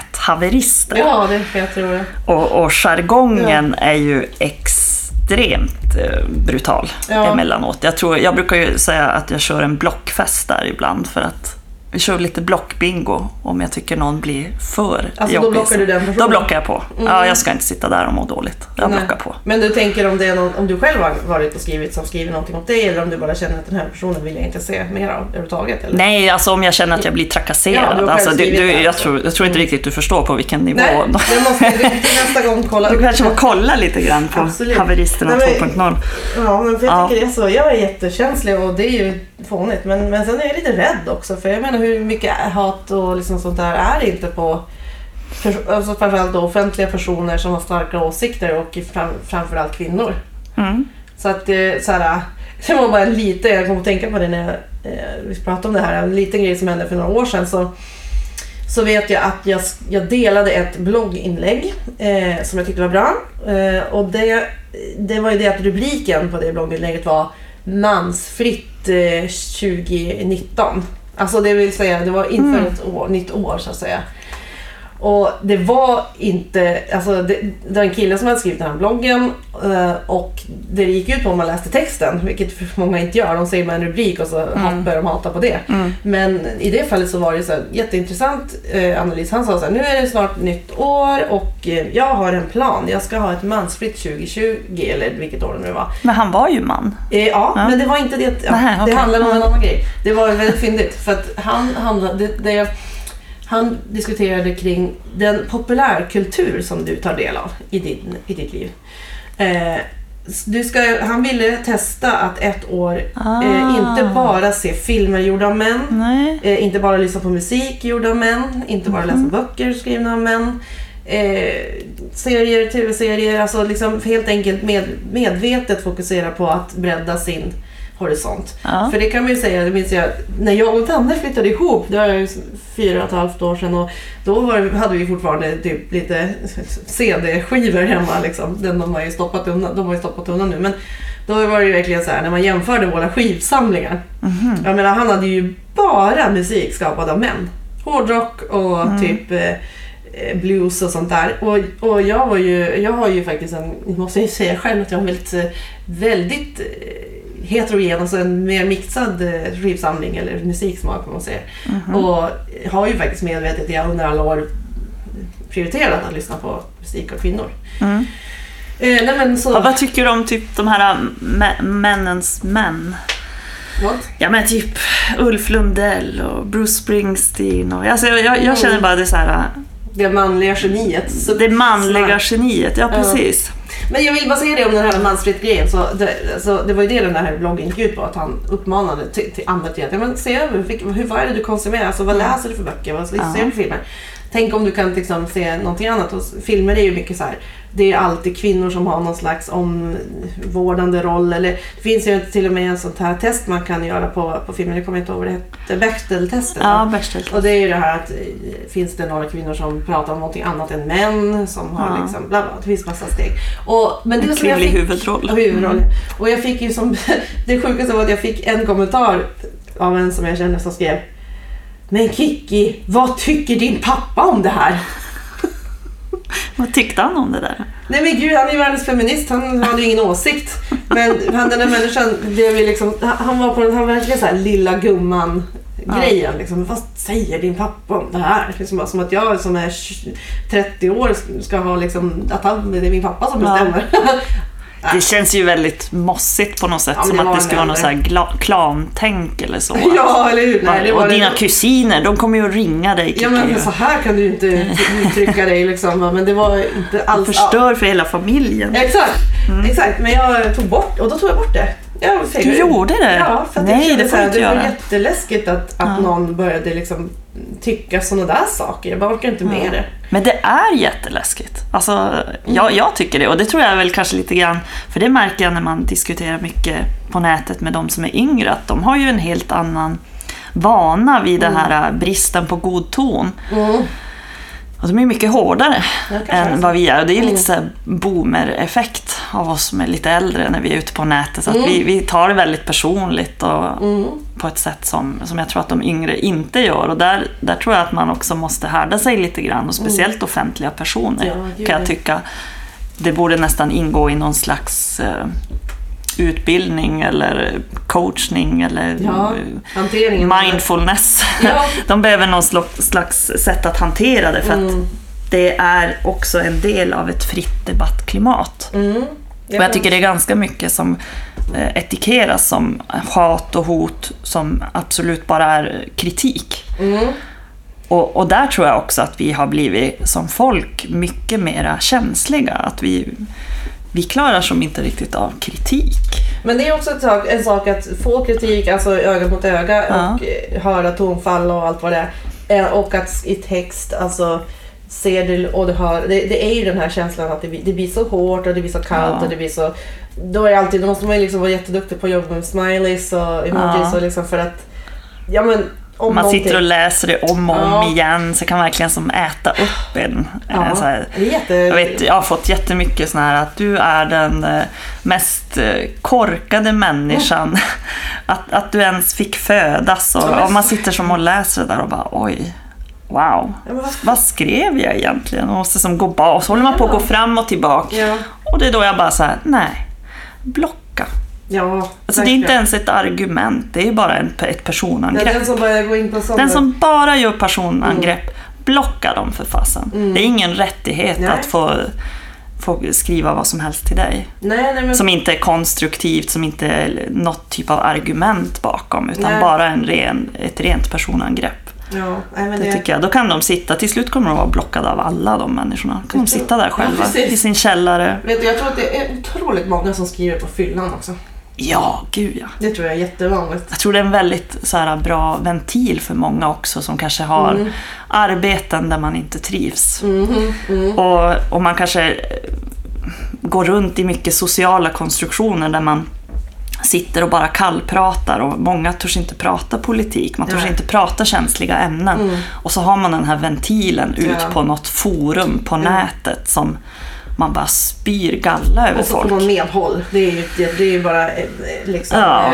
näthaverister. Ja, det jag tro. det. Och, och jargongen är ju extremt eh, brutal Ja. emellanåt. Jag, tror, jag brukar ju säga att jag kör en blockfest där ibland för att vi kör lite blockbingo om jag tycker någon blir för Alltså, då jobbig. blockar du den personen? Då blockar jag på. Ja, jag ska inte sitta där och må dåligt. Jag Nej. blockar på. Men du tänker om det är någon, om du själv har varit och skrivit som skriver någonting åt dig eller om du bara känner att den här personen vill jag inte se mer av överhuvudtaget? Eller? Nej, alltså om jag känner att jag blir Ja, trakasserad. du har själv alltså, du, du, jag, alltså. tror, jag tror inte riktigt du förstår på vilken nivå. Nej, det måste du nästa gång kolla Du kanske får kolla lite grann på Absolut. haveristerna Nej, men- 2.0. Ja, men för jag Ja. tycker det är så. Jag är jättekänslig och det är ju fånigt. Men, men sen är jag lite rädd också. För jag menar hur mycket hat och liksom sånt där är inte på alltså framförallt offentliga personer som har starka åsikter och fram, framförallt kvinnor. Mm. Så att det, så här, det var bara lite, jag kom att tänka på det när jag, eh, vi pratade om det här, en liten grej som hände för några år sedan. Så, så vet jag att jag, jag delade ett blogginlägg eh, som jag tyckte var bra. Eh, och det, det var ju det att rubriken på det blogginlägget var Mansfritt eh, 2019. Alltså det vill säga, det var inför ett år, nytt år så att säga. Och det var inte, alltså det, det var en kille som hade skrivit den här bloggen eh, och det gick ut på om man läste texten, vilket många inte gör. De säger bara en rubrik och så mm. börjar de hata på det. Mm. Men i det fallet så var det så här, jätteintressant eh, analys. Han sa så här, nu är det snart nytt år och eh, jag har en plan. Jag ska ha ett mansfritt 2020 eller vilket år det nu var. Men han var ju man. Eh, ja, Ja. men det var inte det. Ja, Nähä, Det okej. handlade om en annan grej. Det var väldigt fyndigt. För att han, han, det, det, han diskuterade kring den populärkultur som du tar del av i, din, i ditt liv. Eh, du ska, han ville testa att ett år Ah. eh, inte bara se filmer gjorda av män. Eh, inte bara lyssna på musik gjord av män, inte bara läsa böcker skrivna av män. Eh, serier, tv-serier, alltså liksom helt enkelt med, medvetet fokusera på att bredda sin horisont. Ja. För det kan man ju säga, det minns jag, när jag och Danne flyttade ihop, det var fyra och ett halvt år sedan och då var, hade vi fortfarande typ lite CD-skivor hemma liksom. Den de har ju stoppat undan, de har ju stoppat undan nu. Men då var det ju verkligen så här när man jämförde våra skivsamlingar. Jag menar han hade ju bara musik skapad av män. Hårdrock och typ eh, blues och sånt där. Och, och jag var ju, jag har ju faktiskt en, jag måste ju säga själv att jag har en väldigt, eh, väldigt eh, heterogen, alltså en mer mixad eh, skivsamling eller musiksmak kan man säga. Och har ju faktiskt medvetet jag under alla år prioriterat att lyssna på musik av kvinnor. Mm. Eh, nej så... Ja, vad tycker du om typ de här mä- männens män? What? Ja men typ Ulf Lundell och Bruce Springsteen. Och, alltså, jag, jag, jag känner bara det så här, Det manliga geniet. Så det manliga geniet. Ja precis. Men jag vill bara säga det om den här mansfritt-grejen. Så det, så det var ju det den här bloggen gick ut på. Att han uppmanade till, till andra till att ja, men se över hur, vad är det du konsumerar. Alltså, vad läser du för böcker? Vad ser du för filmer? Tänk om du kan liksom, se någonting annat. Och filmer är ju mycket så här. Det är alltid kvinnor som har någon slags omvårdande roll. Eller det finns ju till och med en sånt här test man kan göra på, på filmer. Jag kommer inte ihåg vad det hette. Bechdel-testet. Ja, va? Bechdel. Och det är ju det här att eh, finns det några kvinnor som pratar om någonting annat än män som har Ja. liksom bla bla. Det finns massa steg. Och, men det En kvinnlig fick- huvudroll. Huvudroll. Och jag fick ju som, det sjukaste var att jag fick en kommentar av en som jag känner som skrev Men Kiki, vad tycker din pappa om det här? Vad tyckte han om det där? Nej men gud, han är ju världens feminist. Han hade ju ingen åsikt. Men han, den där människan, blev ju liksom, han var på den här verkligen så här lilla gumman grejen. Liksom. Vad säger din pappa om det här? Liksom bara, som att jag som är 20 30 år ska ha liksom, att han, det är min pappa som Ja. Det känns ju väldigt mossigt på något sätt. Ja, som att det skulle vara något så här klantänk eller så. ja, eller hur? Nej, och det- dina kusiner, de kommer ju att ringa dig Kiki. Ja men så här kan du ju inte uttrycka dig liksom. Men det var inte alls... Förstör för hela familjen. Exakt, exakt. Men jag tog bort, och då tog jag bort det. Fick- Du gjorde det? Ja, för att Nej, jag kände det får här, du inte Det var göra. jätteläskigt att, att Ja. någon började liksom tycka sådana där saker. Jag bara orkar inte med det. Men det är jätteläskigt. Alltså, jag, jag tycker det. Och det tror jag väl kanske lite grann, för det märker jag när man diskuterar mycket på nätet med de som är yngre, att de har ju en helt annan vana vid den här äh, bristen på god ton. Mm. Och de är mycket hårdare än vad vi är. Och det är Mm. lite så boomer-effekt av oss som är lite äldre när vi är ute på nätet. Så Mm. vi, vi tar det väldigt personligt och Mm. på ett sätt som, som jag tror att de yngre inte gör. Och där, där tror jag att man också måste härda sig lite grann. Och speciellt offentliga personer Mm. Ja, kan jag ja. tycka. Det borde nästan ingå i någon slags eh, utbildning eller coachning eller Ja, eh, mindfulness. Ja. De behöver någon sla- slags sätt att hantera det för Mm. att det är också en del av ett fritt debattklimat. Mm. Och jag tycker det är ganska mycket som eh, etikeras som hat och hot som absolut bara är kritik. Mm. Och, och där tror jag också att vi har blivit som folk mycket mera känsliga. Att vi, vi klarar som inte riktigt av kritik. Men det är också sak, en sak att få kritik, alltså öga mot öga Ja. och eh, höra tonfall och allt vad det är. Eh, Och att i text, alltså ser du och du hör. Det, det är ju den här känslan att det, blir- det blir så hårt och det blir så kallt Ja. och det blir så... Då är alltid, då måste man ju liksom vara jätteduktig på att jobba med smileys och emojis Ja. och liksom för att... Ja men Man någonting. sitter och läser det om och om Ja. igen, så kan man verkligen som äta upp en. Ja, Eh, Så här, jätte... jag, vet, jag har fått jättemycket sån här att du är den eh, mest eh, korkade människan. Att, att du ens fick födas. Och, Ja, och man sitter som och läser det där och bara oj. Wow, Ja, vad- skrev jag egentligen? Och måste som gå bak, så håller man på att Ja. gå fram och tillbaka. Ja, Och det är då jag bara säger nej, blocka. Ja Alltså det är inte ens ett argument, det är bara en, ett Det personangrepp. den som börjar gå in på sådana... Den som bara gör personangrepp, blocka dem för fasen. Det är ingen rättighet Mm. Nej. att få, få skriva vad som helst till dig. Nej, nej men... Som inte är konstruktivt, som inte är något typ av argument bakom, utan bara en ren, ett rent personangrepp. Ja, men Det tycker jag. Då kan de sitta, till slut kommer de vara blockade av alla de människorna. Då kan de sitta där Ja, själva precis. i sin källare. Vet du, jag tror att det är otroligt många som skriver på fyllan också. Ja, gud ja. Det tror jag är jättevanligt. Jag tror det är en väldigt så här, bra ventil för många också som kanske har Mm. arbeten där man inte trivs. Mm. Och, och man kanske eh, går runt i mycket sociala konstruktioner där man sitter och bara kallpratar och många törs inte prata politik, man törs Nej. inte prata känsliga ämnen. Och så har man den här ventilen ut Ja. på något forum på nätet som man bara spyr galla över Och så får folk. man medhåll. Det är ju, det, är ju bara eh, liksom... Ja.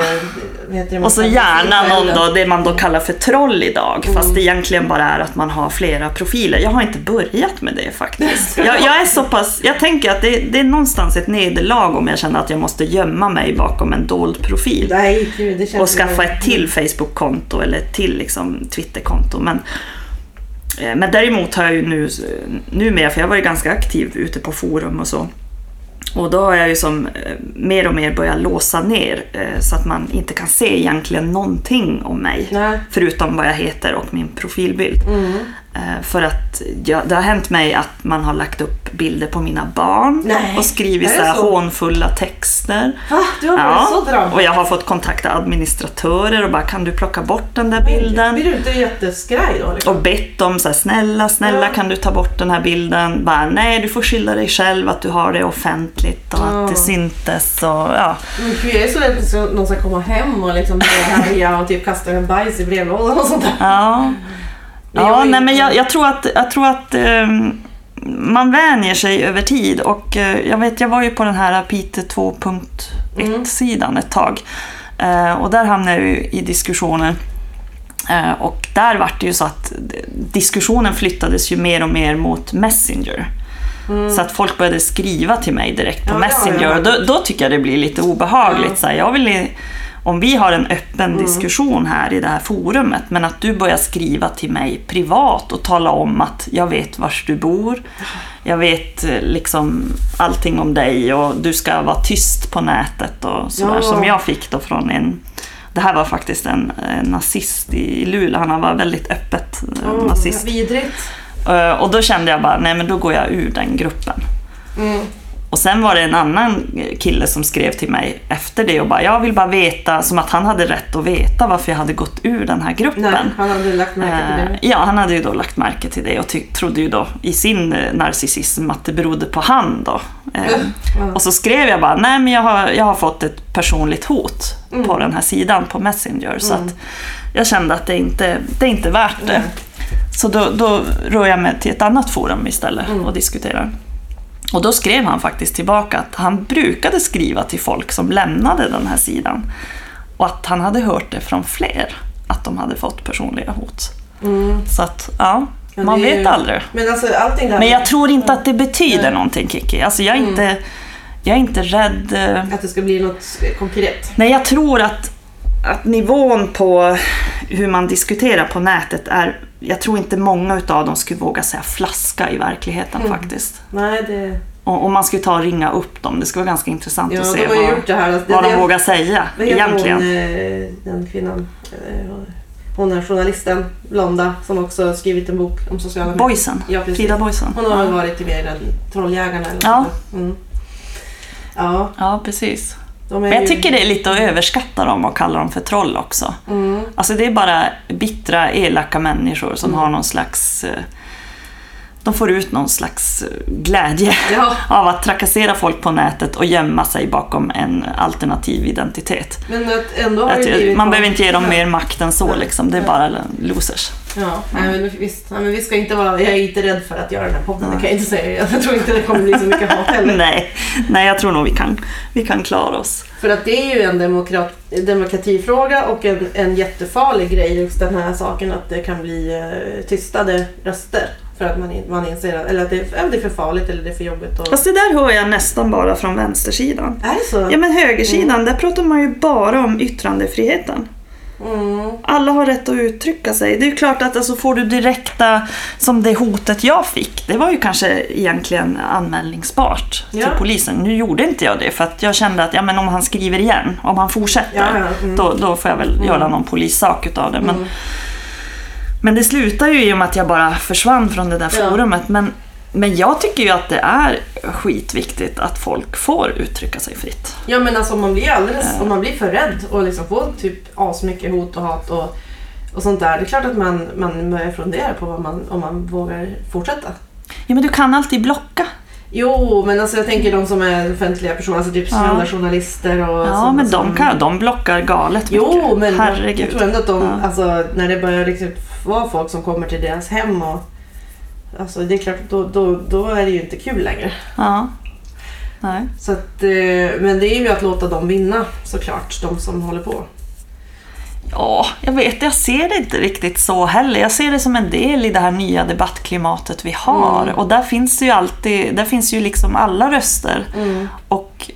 eh, det? Och så gärna någon då, det man då kallar för troll idag, fast det egentligen bara är att man har flera profiler. Jag har inte börjat med det faktiskt. Jag, jag är så pass, jag tänker att det, det är någonstans ett nederlag om jag känner att jag måste gömma mig bakom en dold profil. Nej, gud, Och skaffa ett till Facebook-konto eller ett till liksom, Twitter-konto. Men, men däremot har jag ju nu, numera, för jag var ju ganska aktiv ute på forum och så. Och då har jag ju som eh, mer och mer börjat låsa ner eh, så att man inte kan se egentligen någonting om mig. Nej. Förutom vad jag heter och min profilbild. Mm. Eh, För att ja, det har hänt mig att man har lagt upp bilder på mina barn Nej, och skrivit så här så? hånfulla texter. Va? Du har varit så drabbad? och jag har fått kontakta administratörer och bara kan du plocka bort den där Blir bilden? du inte jätteskraj då? Liksom? Och bett dem så här, snälla, snälla Ja. kan du ta bort den här bilden? Bara, nej du får skylla dig själv att du har det offentligt och Ja. att det syntes och ja. Men gud, jag är så rädd att någon ska komma hem och liksom härja och typ kasta en bajs i brevlådan och sånt där. Ja, ja nej, men jag, jag tror att, jag tror att ehm, man vänjer sig över tid och eh, jag vet, jag var ju på den här Pite 2.1-sidan ett tag Eh, och där hamnade jag ju i diskussioner Eh, och där var det ju så att diskussionen flyttades ju mer och mer mot Messenger. Så att folk började skriva till mig direkt på Mm. Ja, ja, Messenger. ja. Och då, då tycker jag det blir lite obehagligt. Ja. Så här, jag vill, om vi har en öppen Mm. diskussion här i det här forumet, men att du börjar skriva till mig privat och tala om att jag vet var du bor, jag vet eh, liksom allting om dig och du ska vara tyst på nätet och sådär Ja. som jag fick då från en det här var faktiskt en, en nazist i Luleå, han var väldigt öppet Åh, nazist. Vidrigt. Eh, Och då kände jag bara, nej men då går jag ur den gruppen. Mm. Och sen var det en annan kille som skrev till mig efter det och bara, jag vill bara veta, som att han hade rätt att veta varför jag hade gått ur den här gruppen. Nej, han hade lagt märke till Eh, det. Ja, han hade ju då lagt märke till det och trodde ju då i sin eh, narcissism att det berodde på han då. Eh, Ja. Och så skrev jag bara, nej men jag har, jag har fått ett personligt hot Mm. på den här sidan på Messenger. Så att jag kände att det inte det är inte värt det. Så då, då rör jag mig till ett annat forum istället Mm. och diskuterar. Och då skrev han faktiskt tillbaka att han brukade skriva till folk som lämnade den här sidan. Och att han hade hört det från fler, att de hade fått personliga hot. Mm. Så att, ja, Ja, man vet ju- aldrig. Men alltså allting det här... Men jag tror inte att det betyder Nej. någonting Kiki. Alltså jag är Mm. inte... jag är inte rädd. eh, Att det ska bli något konkret. Nej, jag tror att, att nivån på hur man diskuterar på nätet är... Jag tror inte många utav dem skulle våga säga flaska i verkligheten Mm. faktiskt. Nej, det... Och, och man skulle ta och ringa upp dem. Det skulle vara ganska intressant Ja, att se vad, gjort det här. Alltså, vad det, de det, vågar säga Vad egentligen. hon, eh, den kvinnan? Eh, Hon är journalisten, blonda, som också har skrivit en bok om sociala medier. Boysen. Ja, precis. Frida Boysen. Hon har väl varit i den Trolljägarna eller Ja. mm. Ja, Ja, precis. Men jag tycker det är lite att överskatta dem och kalla dem för troll också. Mm. Alltså det är bara bittra, elaka människor som har någon slags... eh, De får ut någon slags eh, glädje Ja. av att trakassera folk på nätet och gömma sig bakom en alternativ identitet. Men att ändå har Att, man behöver inte ge dem mer makt än så, liksom. det är bara losers. Ja, nej, men visst. Nej, men vi ska inte vara, jag är inte rädd för att göra den här podden, det kan jag inte säga. Jag tror inte det kommer bli så mycket hat heller. Nej, nej, jag tror nog vi kan, vi kan klara oss. För att det är ju en demokrat, demokratifråga och en, en jättefarlig grej just den här saken att det kan bli eh, tystade röster. För att man, man inser att, eller att det, ja, det är för farligt eller det är för jobbigt. Och... Fast det där hör jag nästan bara från vänstersidan. Är det så? Ja men högersidan, där pratar man ju bara om yttrandefriheten. Mm. Alla har rätt att uttrycka sig. Det är ju klart att alltså, får du direkta, som det hotet jag fick, det var ju kanske egentligen anmälningsbart Ja. till polisen. Nu gjorde inte jag det för att jag kände att ja, men om han skriver igen, om han fortsätter, Ja, ja, mm. då, då får jag väl göra någon polissak utav det. Men, men det slutar ju i och med att jag bara försvann från det där forumet. Men, men jag tycker ju att det är skitviktigt att folk får uttrycka sig fritt. Ja men alltså om man blir alldeles, om man blir för rädd och liksom får typ asmycket hot och hat och, och sånt där. Det är klart att man, man börjar fundera på vad man, om man vågar fortsätta. Ja men du kan alltid blocka. Jo, men alltså jag tänker de som är offentliga personer, alltså typ Ja. journalister och Ja, men de, kan, de blockar galet Jo, mycket. men Herregud. jag tror ändå att de, Ja. alltså när det börjar liksom vara folk som kommer till deras hem och Alltså det är klart, då, då, då är det ju inte kul längre. Ja. Nej. Så att, eh, men det är ju att låta dem vinna såklart, de som håller på. Ja, jag vet, jag ser det inte riktigt så heller. Jag ser det som en del i det här nya debattklimatet vi har. Mm. Och där finns ju alltid, där finns ju liksom alla röster. Mm. Och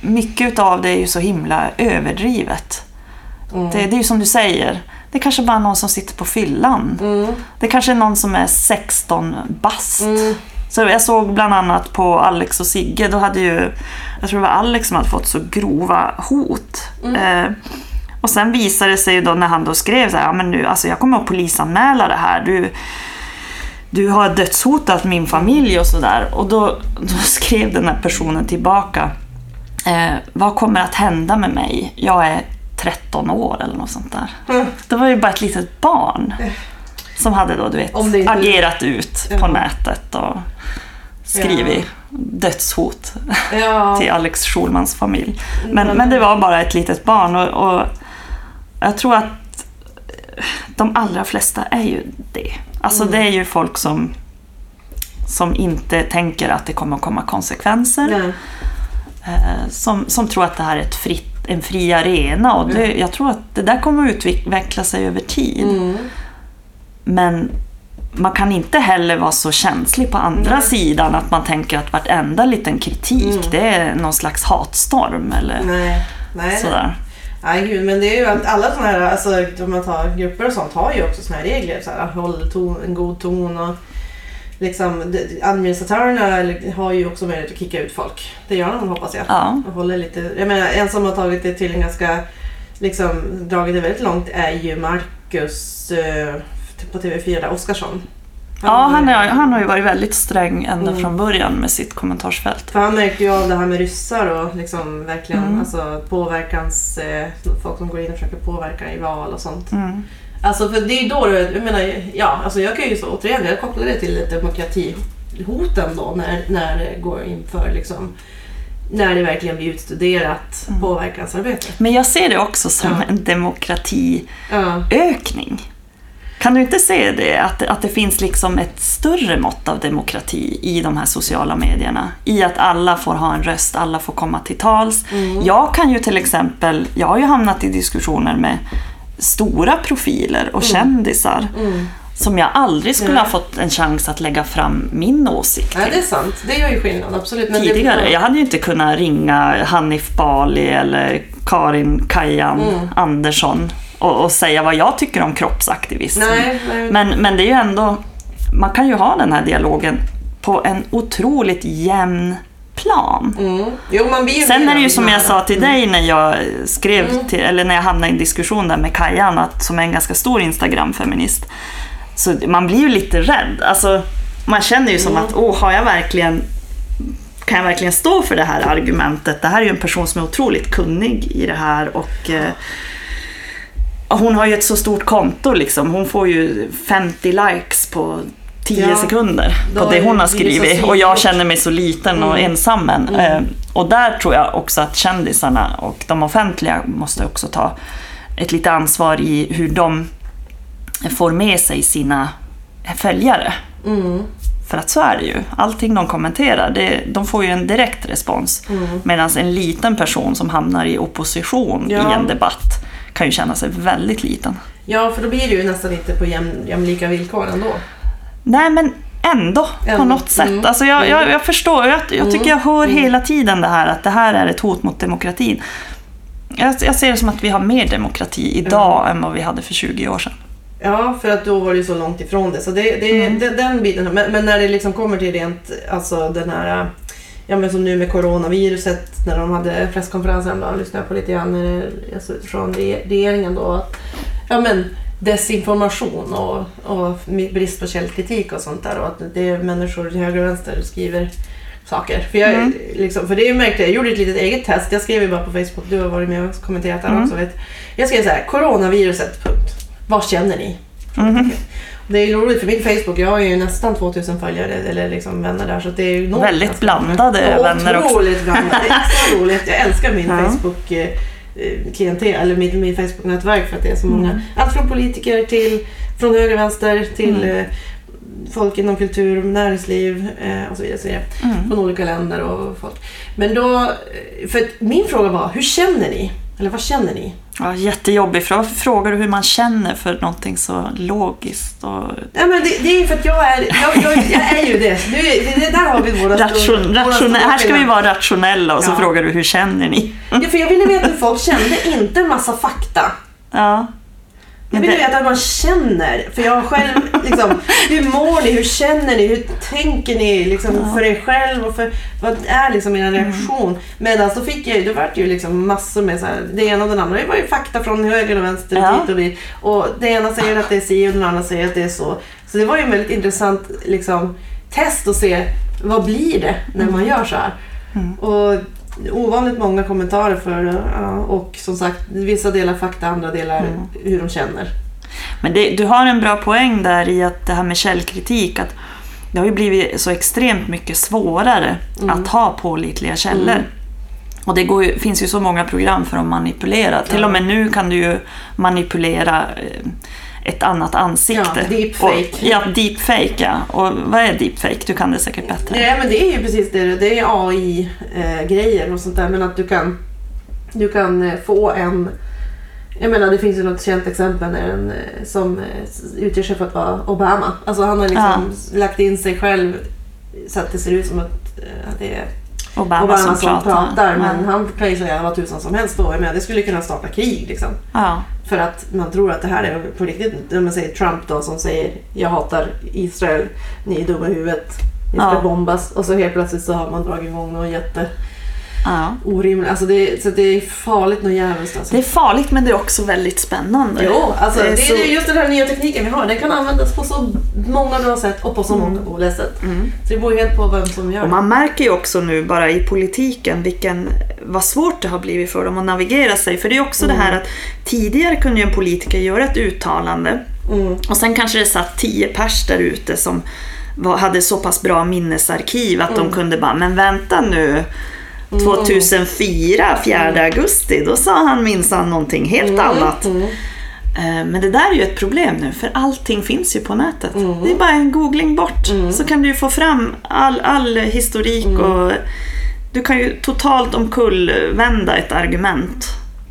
mycket utav det är ju så himla överdrivet. Mm. Det, det är ju som du säger, det är kanske bara någon som sitter på fyllan. Mm. Det kanske är någon som är 16 bast. Mm. Så jag såg bland annat på Alex och Sigge, då hade ju, jag tror det var Alex som hade fått så grova hot. Eh, och sen visade det sig då när han då skrev så här, ja men nu, alltså jag kommer att polisanmäla det här. Du, du har dödshotat min familj och sådär. Och då, då skrev den här personen tillbaka, eh, vad kommer att hända med mig? Jag är 13 år eller något sånt där. Mm. Det var ju bara ett litet barn. Som hade då, du vet, inte- agerat ut på Ja. nätet och skrivit dödshot Ja. till Alex Schulmans familj. Men, Mm. men det var bara ett litet barn och, och jag tror att de allra flesta är ju det. Alltså Mm. det är ju folk som, som inte tänker att det kommer att komma konsekvenser. Eh, som, som tror att det här är ett fritt, en fri arena. Och det, jag tror att det där kommer att utveckla sig över tid. Mm. Men man kan inte heller vara så känslig på andra sidan att man tänker att vartenda liten kritik det är någon slags hatstorm eller Mm. Nej. Nej. sådär. Nej gud, men det är ju att alla sådana här, alltså om man tar grupper och sånt har ju också sådana här regler. Så här, håll ton, en god ton och liksom administratörerna har ju också möjlighet att kicka ut folk. Det gör de hoppas jag. Ja. Och håller lite, jag menar en som har tagit det till en ganska, liksom dragit det väldigt långt är ju Marcus eh, på TV4, där, Oskarsson. Ja, han, är, han har ju varit väldigt sträng ända Mm. från början med sitt kommentarsfält. För han märkte ju av det här med ryssar och liksom verkligen Mm. alltså, påverkans... Eh, folk som går in och försöker påverka i val och sånt. Mm. Alltså för det är ju då, det- jag menar, ja, alltså jag kan ju så, återigen, jag kopplar det till demokratihoten då när, när det går inför liksom, när det verkligen blir utstuderat Mm. påverkansarbete. Men jag ser det också som Ja. en demokratiökning. Ja. Kan du inte se det? Att, att det finns liksom ett större mått av demokrati i de här sociala medierna. I att alla får ha en röst, alla får komma till tals. Jag kan ju till exempel, jag har ju hamnat i diskussioner med stora profiler och kändisar. Mm. som jag aldrig skulle ha fått en chans att lägga fram min åsikt till det är sant. Det gör ju skillnad, absolut. Men tidigare. Det, Jag hade ju inte kunnat ringa Hanif Bali eller Karin Kajan Mm. Andersson och, och säga vad jag tycker om kroppsaktivism. Nej, nej. Men, men det är ju ändå, man kan ju ha den här dialogen på en otroligt jämn plan. Mm. Jo, Sen är det ju som jag sa till dig när jag skrev till, eller när jag hamnade i en diskussion där med Kajan, att, som är en ganska stor Instagram-feminist. Så man blir ju lite rädd. Alltså, man känner ju som att, åh, har jag verkligen kan jag verkligen stå för det här argumentet? Det här är ju en person som är otroligt kunnig i det här och eh, hon har ju ett så stort konto liksom. Hon får ju 50 likes på 10 Ja, sekunder på det hon har skrivit och jag känner mig så liten och Mm. ensam än. Eh, Och där tror jag också att kändisarna och de offentliga måste också ta ett lite ansvar i hur de får med sig sina följare. Mm. För att så är det ju. Allting de kommenterar, det, de får ju en direkt respons. Mm. Medan en liten person som hamnar i opposition Ja. i en debatt kan ju känna sig väldigt liten. Ja, för då blir det ju nästan inte på jäm, jämlika villkor ändå. Nej men ändå på Ändå. något sätt. Mm. Alltså jag, jag, jag förstår, jag, jag tycker jag hör Mm. hela tiden det här att det här är ett hot mot demokratin. Jag, jag ser det som att vi har mer demokrati idag än vad vi hade för 20 år sedan. Ja, för att då var det ju så långt ifrån det. Så det, det, Mm. det, den biten. Men, men när det liksom kommer till rent, alltså den här, ja men som nu med coronaviruset, när de hade presskonferensen då, lyssnade jag på lite grann alltså re- regeringen då. Att, ja men desinformation och, och brist på källkritik och sånt där. Och att det är människor till höger och vänster skriver saker. För, jag, Mm. liksom, för det är ju märkligt, jag gjorde ett litet eget test. Jag skrev ju bara på Facebook, du har varit med och kommenterat där Mm. också. Vet. Jag skrev så här, coronaviruset, punkt. Vad känner ni? Mhm. Det är ju roligt för min Facebook, jag har ju nästan 2000 följare eller liksom vänner där så det är ju Väldigt blandade vänner också. Otroligt blandade, det är så roligt. Jag älskar min Ja. Facebook eh, klientel, eller min, min Facebook-nätverk för att det är så många. Mm. Allt från politiker till från höger och vänster till Mm. eh, folk inom kultur, näringsliv eh, och så vidare. Så vidare. Mm. Från olika länder och folk. Men då, eh, för min fråga var, hur känner ni? Eller vad känner ni? Ja, jättejobbig fråga. Varför frågar du hur man känner för någonting så logiskt och Ja, men det, det är för att jag är, jag, jag, jag är ju det. Är- det, där har vi våra ration, stora- våra Här ska vi vara rationella och så Ja. frågar du hur känner ni? Ja, för jag ville veta hur folk kände, inte en massa fakta. Ja. Jag Men det- veta hur man känner. För jag själv, liksom, hur mår ni? Hur känner ni? Hur tänker ni liksom, för er själv? Och för, vad är liksom er reaktion? Medan då fick jag, då var det ju liksom massor med så här, det ena och den andra. Det var ju fakta från höger och vänster Ja. dit och dit. Och det ena säger att det är si och den andra säger att det är så. Så det var ju en väldigt intressant liksom, test att se vad blir det när man gör så här. Och ovanligt många kommentarer för ja, och som sagt vissa delar fakta, andra delar hur de känner. Men det, du har en bra poäng där i att det här med källkritik, att det har ju blivit så extremt mycket svårare att ha pålitliga källor. Mm. Och det går ju, finns ju så många program för att manipulera. Till Ja. och med nu kan du ju manipulera eh, ett annat ansikte. Ja, deepfake. Och, ja, deepfake ja. Och vad är deepfake? Du kan det säkert bättre. Nej men det är ju precis det. Det är AI-grejer och sånt där. Men att du kan, du kan eh, få en... Jag menar det finns ju något känt exempel när en eh, som eh, utger sig för att vara Obama. Alltså han har liksom lagt in sig själv så att det ser ut som att det är Obama, Obama, som, pratar. pratar. Men ja. han kan ju säga vad tusan som helst då. Menar, det skulle kunna starta krig liksom. Ja. För att man tror att det här är på riktigt. När man säger Trump då som säger jag hatar Israel, ni är dumma i huvudet, ni ska Ja. bombas. Och så helt plötsligt så har man dragit igång någon jätte Ja. orimligt. Alltså det, så det är farligt något jävligt alltså. Det är farligt men det är också väldigt spännande. Jo, alltså Det det är är, så- just den här nya tekniken vi har. Den kan användas på så många bra sätt och på så många dåliga sätt. Så det beror helt på vem som gör Och det. man märker ju också nu bara i politiken vilken, vad svårt det har blivit för dem att navigera sig. För det är också det här att tidigare kunde ju en politiker göra ett uttalande Mm. och sen kanske det satt tio pers där ute som var, hade så pass bra minnesarkiv att de kunde bara, men vänta nu. 2004, 4 augusti, då sa han minsann någonting helt annat. Mm. Eh, Men det där är ju ett problem nu, för allting finns ju på nätet. Det är bara en googling bort, så kan du ju få fram all, all historik och du kan ju totalt omkullvända ett argument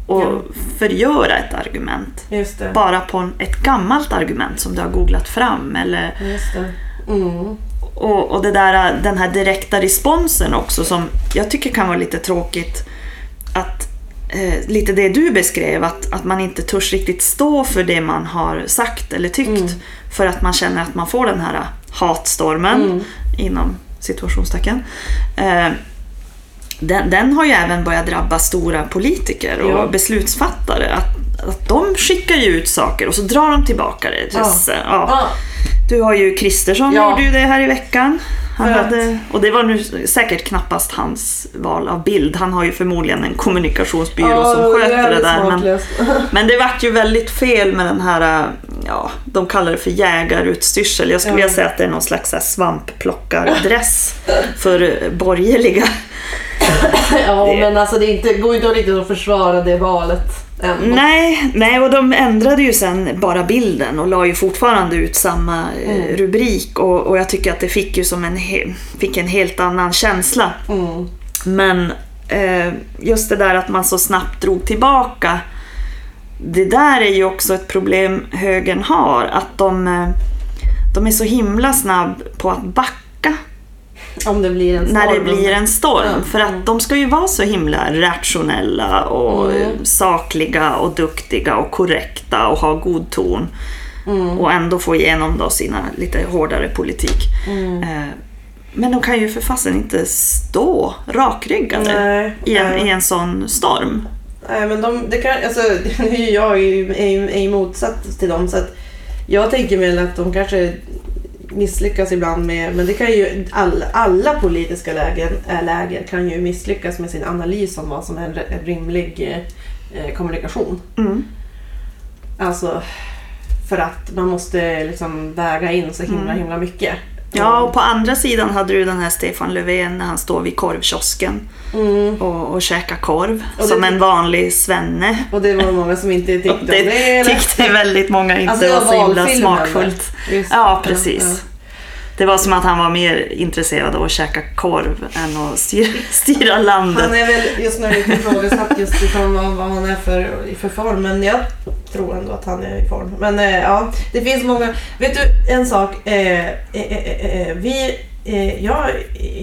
och Ja. förgöra ett argument. Bara på ett gammalt argument som du har googlat fram. Eller. Mm. Och och det där, den här direkta responsen också som jag tycker kan vara lite tråkigt. Att, eh, lite det du beskrev, att, att man inte törs riktigt stå för det man har sagt eller tyckt. Mm. För att man känner att man får den här hatstormen Mm. inom situationstecken. Eh, den, den har ju även börjat drabba stora politiker och Ja. beslutsfattare. Att, att de skickar ju ut saker och så drar de tillbaka det. Just, ja. Ja. Du har ju Kristersson Ja. gjorde ju det här i veckan. Han hade, och det var nu säkert knappast hans val av bild. Han har ju förmodligen en kommunikationsbyrå Ja, som sköter det jävligt där. Men, smaklöst. men det vart ju väldigt fel med den här, ja, de kallar det för jägarutstyrsel. Jag skulle Ja. vilja säga att det är någon slags svamplockardress för eh, borgerliga. Ja, Det- men alltså det inte, går ju inte riktigt att försvara det valet än. Nej, nej, och de ändrade ju sen bara bilden och la ju fortfarande ut samma eh, Mm. rubrik och, och jag tycker att det fick ju som en, fick en helt annan känsla. Mm. Men eh, just det där att man så snabbt drog tillbaka. Det där är ju också ett problem högern har. Att de, eh, de är så himla snabb på att backa Om det blir en storm. när det blir en storm. Ja, För att de ska ju vara så himla rationella och Mm. sakliga och duktiga och korrekta och ha god ton. Mm. Och ändå få igenom då sina lite hårdare politik. Mm. Eh, Men de kan ju för fasen inte stå rakryggade Nej, i, en, nej. i en sån storm. Nej men de, det kan, alltså, är ju jag är, ju- är ju motsats till dem så att jag tänker väl att de kanske misslyckas ibland med, men det kan ju all, alla politiska läger, äh, läger kan ju misslyckas med sin analys om vad som är en rimlig eh, kommunikation. Mm. Alltså för att man måste liksom väga in så himla himla mycket. Ja, och på andra sidan hade du den här Stefan Löfven när han står vid korvkiosken Mm. och, och käkar korv. Och det- som en vanlig svenne. Och det var många som inte tyckte om Det det. eller? tyckte väldigt många inte Alltså, det var var så himla smakfullt. Just, Ja, precis. ja. Det var som att han var mer intresserad av att käka korv än att styra, styra landet. Han är väl just nu lite ifrågasatt just utifrån vad, vad han är för, för form. Men jag tror ändå att han är i form. Men eh, ja, det finns många. Vet du en sak? Eh, eh, eh, eh, eh vi, jag,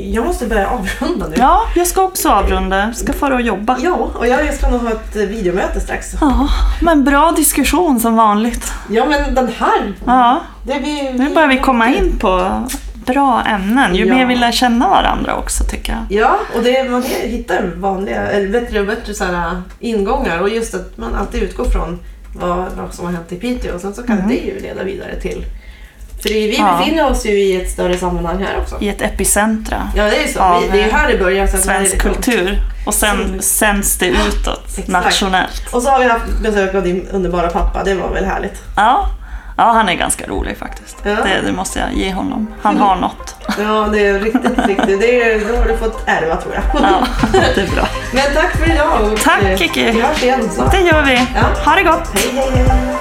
jag måste börja avrunda nu. Ja, jag ska också avrunda. Ska fara och jobba. Ja, och jag ska nog ha ett eh, videomöte strax. Ja, men bra diskussion som vanligt. Ja, men den här. Ja, vi, nu börjar vi komma in på bra ämnen. Ju Ja. mer vi lär känna varandra också tycker jag. Ja, och det, man hittar vanliga, eller bättre och bättre så här, ingångar. Och just att man alltid utgår från vad, vad som har hänt i Piteå. Och sen så kan det ju leda vidare till... För vi Mm. Ja. befinner oss ju i ett större sammanhang här också. I ett epicentra. Ja, det är ju så. Av, vi, det är ju här det börjar. Sen det Svensk kultur. Och sen Som- sänds det utåt Exakt. nationellt. Och så har vi haft besök av din underbara pappa. Det var väl härligt. Ja. ja, han är ganska rolig faktiskt. Ja. Det, det måste jag ge honom. Han har något. Ja, det är riktigt, riktigt. Det är, då har du fått ärva tror jag. Ja, det är bra. Men tack för idag. och, Tack, eh, Kiki. Vi hörs igen snart. Det gör vi. Ja. Ha det gott! Hej, hej, hej.